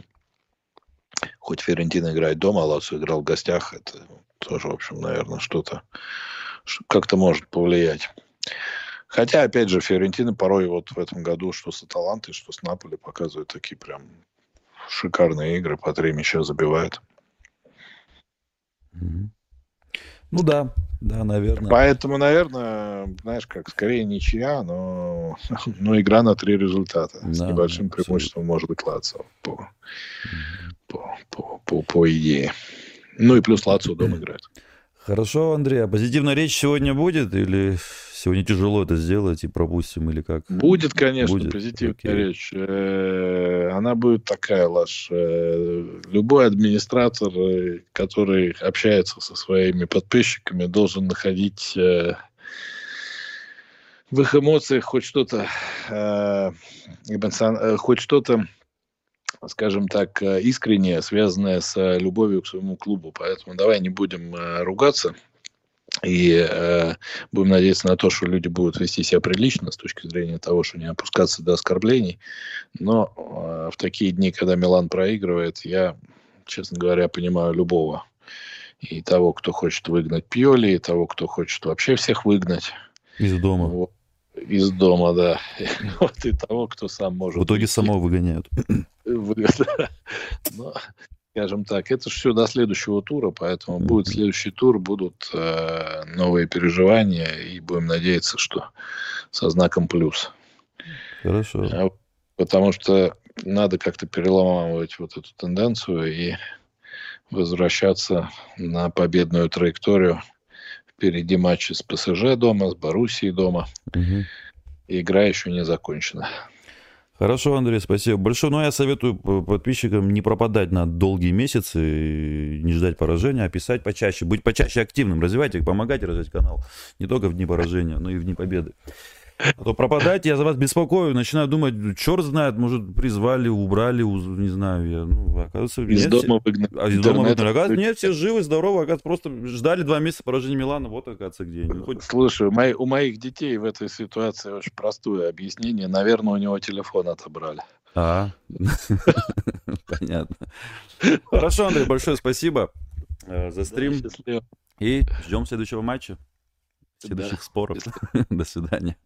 Хоть Фиорентина играет дома, а Лацио играл в гостях, это тоже, в общем, наверное, что-то как-то может повлиять. Хотя, опять же, Фиорентина порой вот в этом году, что с Аталантой, что с Наполи, показывают такие прям шикарные игры, по три мяча забивают. Ну да, да, наверное. Поэтому, наверное, знаешь, как скорее ничья, но, но игра на три результата. Да, с небольшим преимуществом может быть Лацио по, по, по, по, по идее. Ну и плюс Лацио дома играет. Хорошо, Андрей, а позитивная речь сегодня будет или сегодня тяжело это сделать и пропустим или как? Будет, конечно, будет? позитивная Окей. речь. Э, она будет такая, Лаш. Э, любой администратор, э, который общается со своими подписчиками, должен находить в их эмоциях хоть что-то, хоть что-то скажем так, искреннее, связанное с любовью к своему клубу. Поэтому давай не будем ругаться и э, будем надеяться на то, что люди будут вести себя прилично с точки зрения того, что не опускаться до оскорблений. Но э, в такие дни, когда Милан проигрывает, я, честно говоря, понимаю любого. И того, кто хочет выгнать Пьоли, и того, кто хочет вообще всех выгнать. Из дома. Вот. Из дома, да. Вот и того, кто сам может. В итоге самого выгоняют. Но, скажем так, это все до следующего тура, поэтому будет следующий тур, будут э, новые переживания, и будем надеяться, что со знаком плюс. Хорошо. А, потому что надо как-то переламывать вот эту тенденцию и возвращаться на победную траекторию. Впереди матчи с ПСЖ дома, с Боруссией дома. Угу. игра еще не закончена. Хорошо, Андрей, спасибо большое. Но ну, я советую подписчикам не пропадать на долгие месяцы, не ждать поражения, а писать почаще, быть почаще активным, развивайте, помогайте развивать канал. Не только в дни поражения, но и в дни победы. А то пропадаете, я за вас беспокою, начинаю думать, черт знает, может, призвали, убрали, не знаю, я, ну, оказывается, из нет, дома выгнали. А из дома выгнали. Оказывается, нет, все живы, здоровы, оказывается, просто ждали два месяца поражения Милана, вот, оказывается, где они. Хоть... Слушай, у, мои, у моих детей в этой ситуации очень простое объяснение. Наверное, у него телефон отобрали. А, понятно. Хорошо, Андрей, большое спасибо э, за стрим. И ждем следующего матча, следующих споров. До свидания.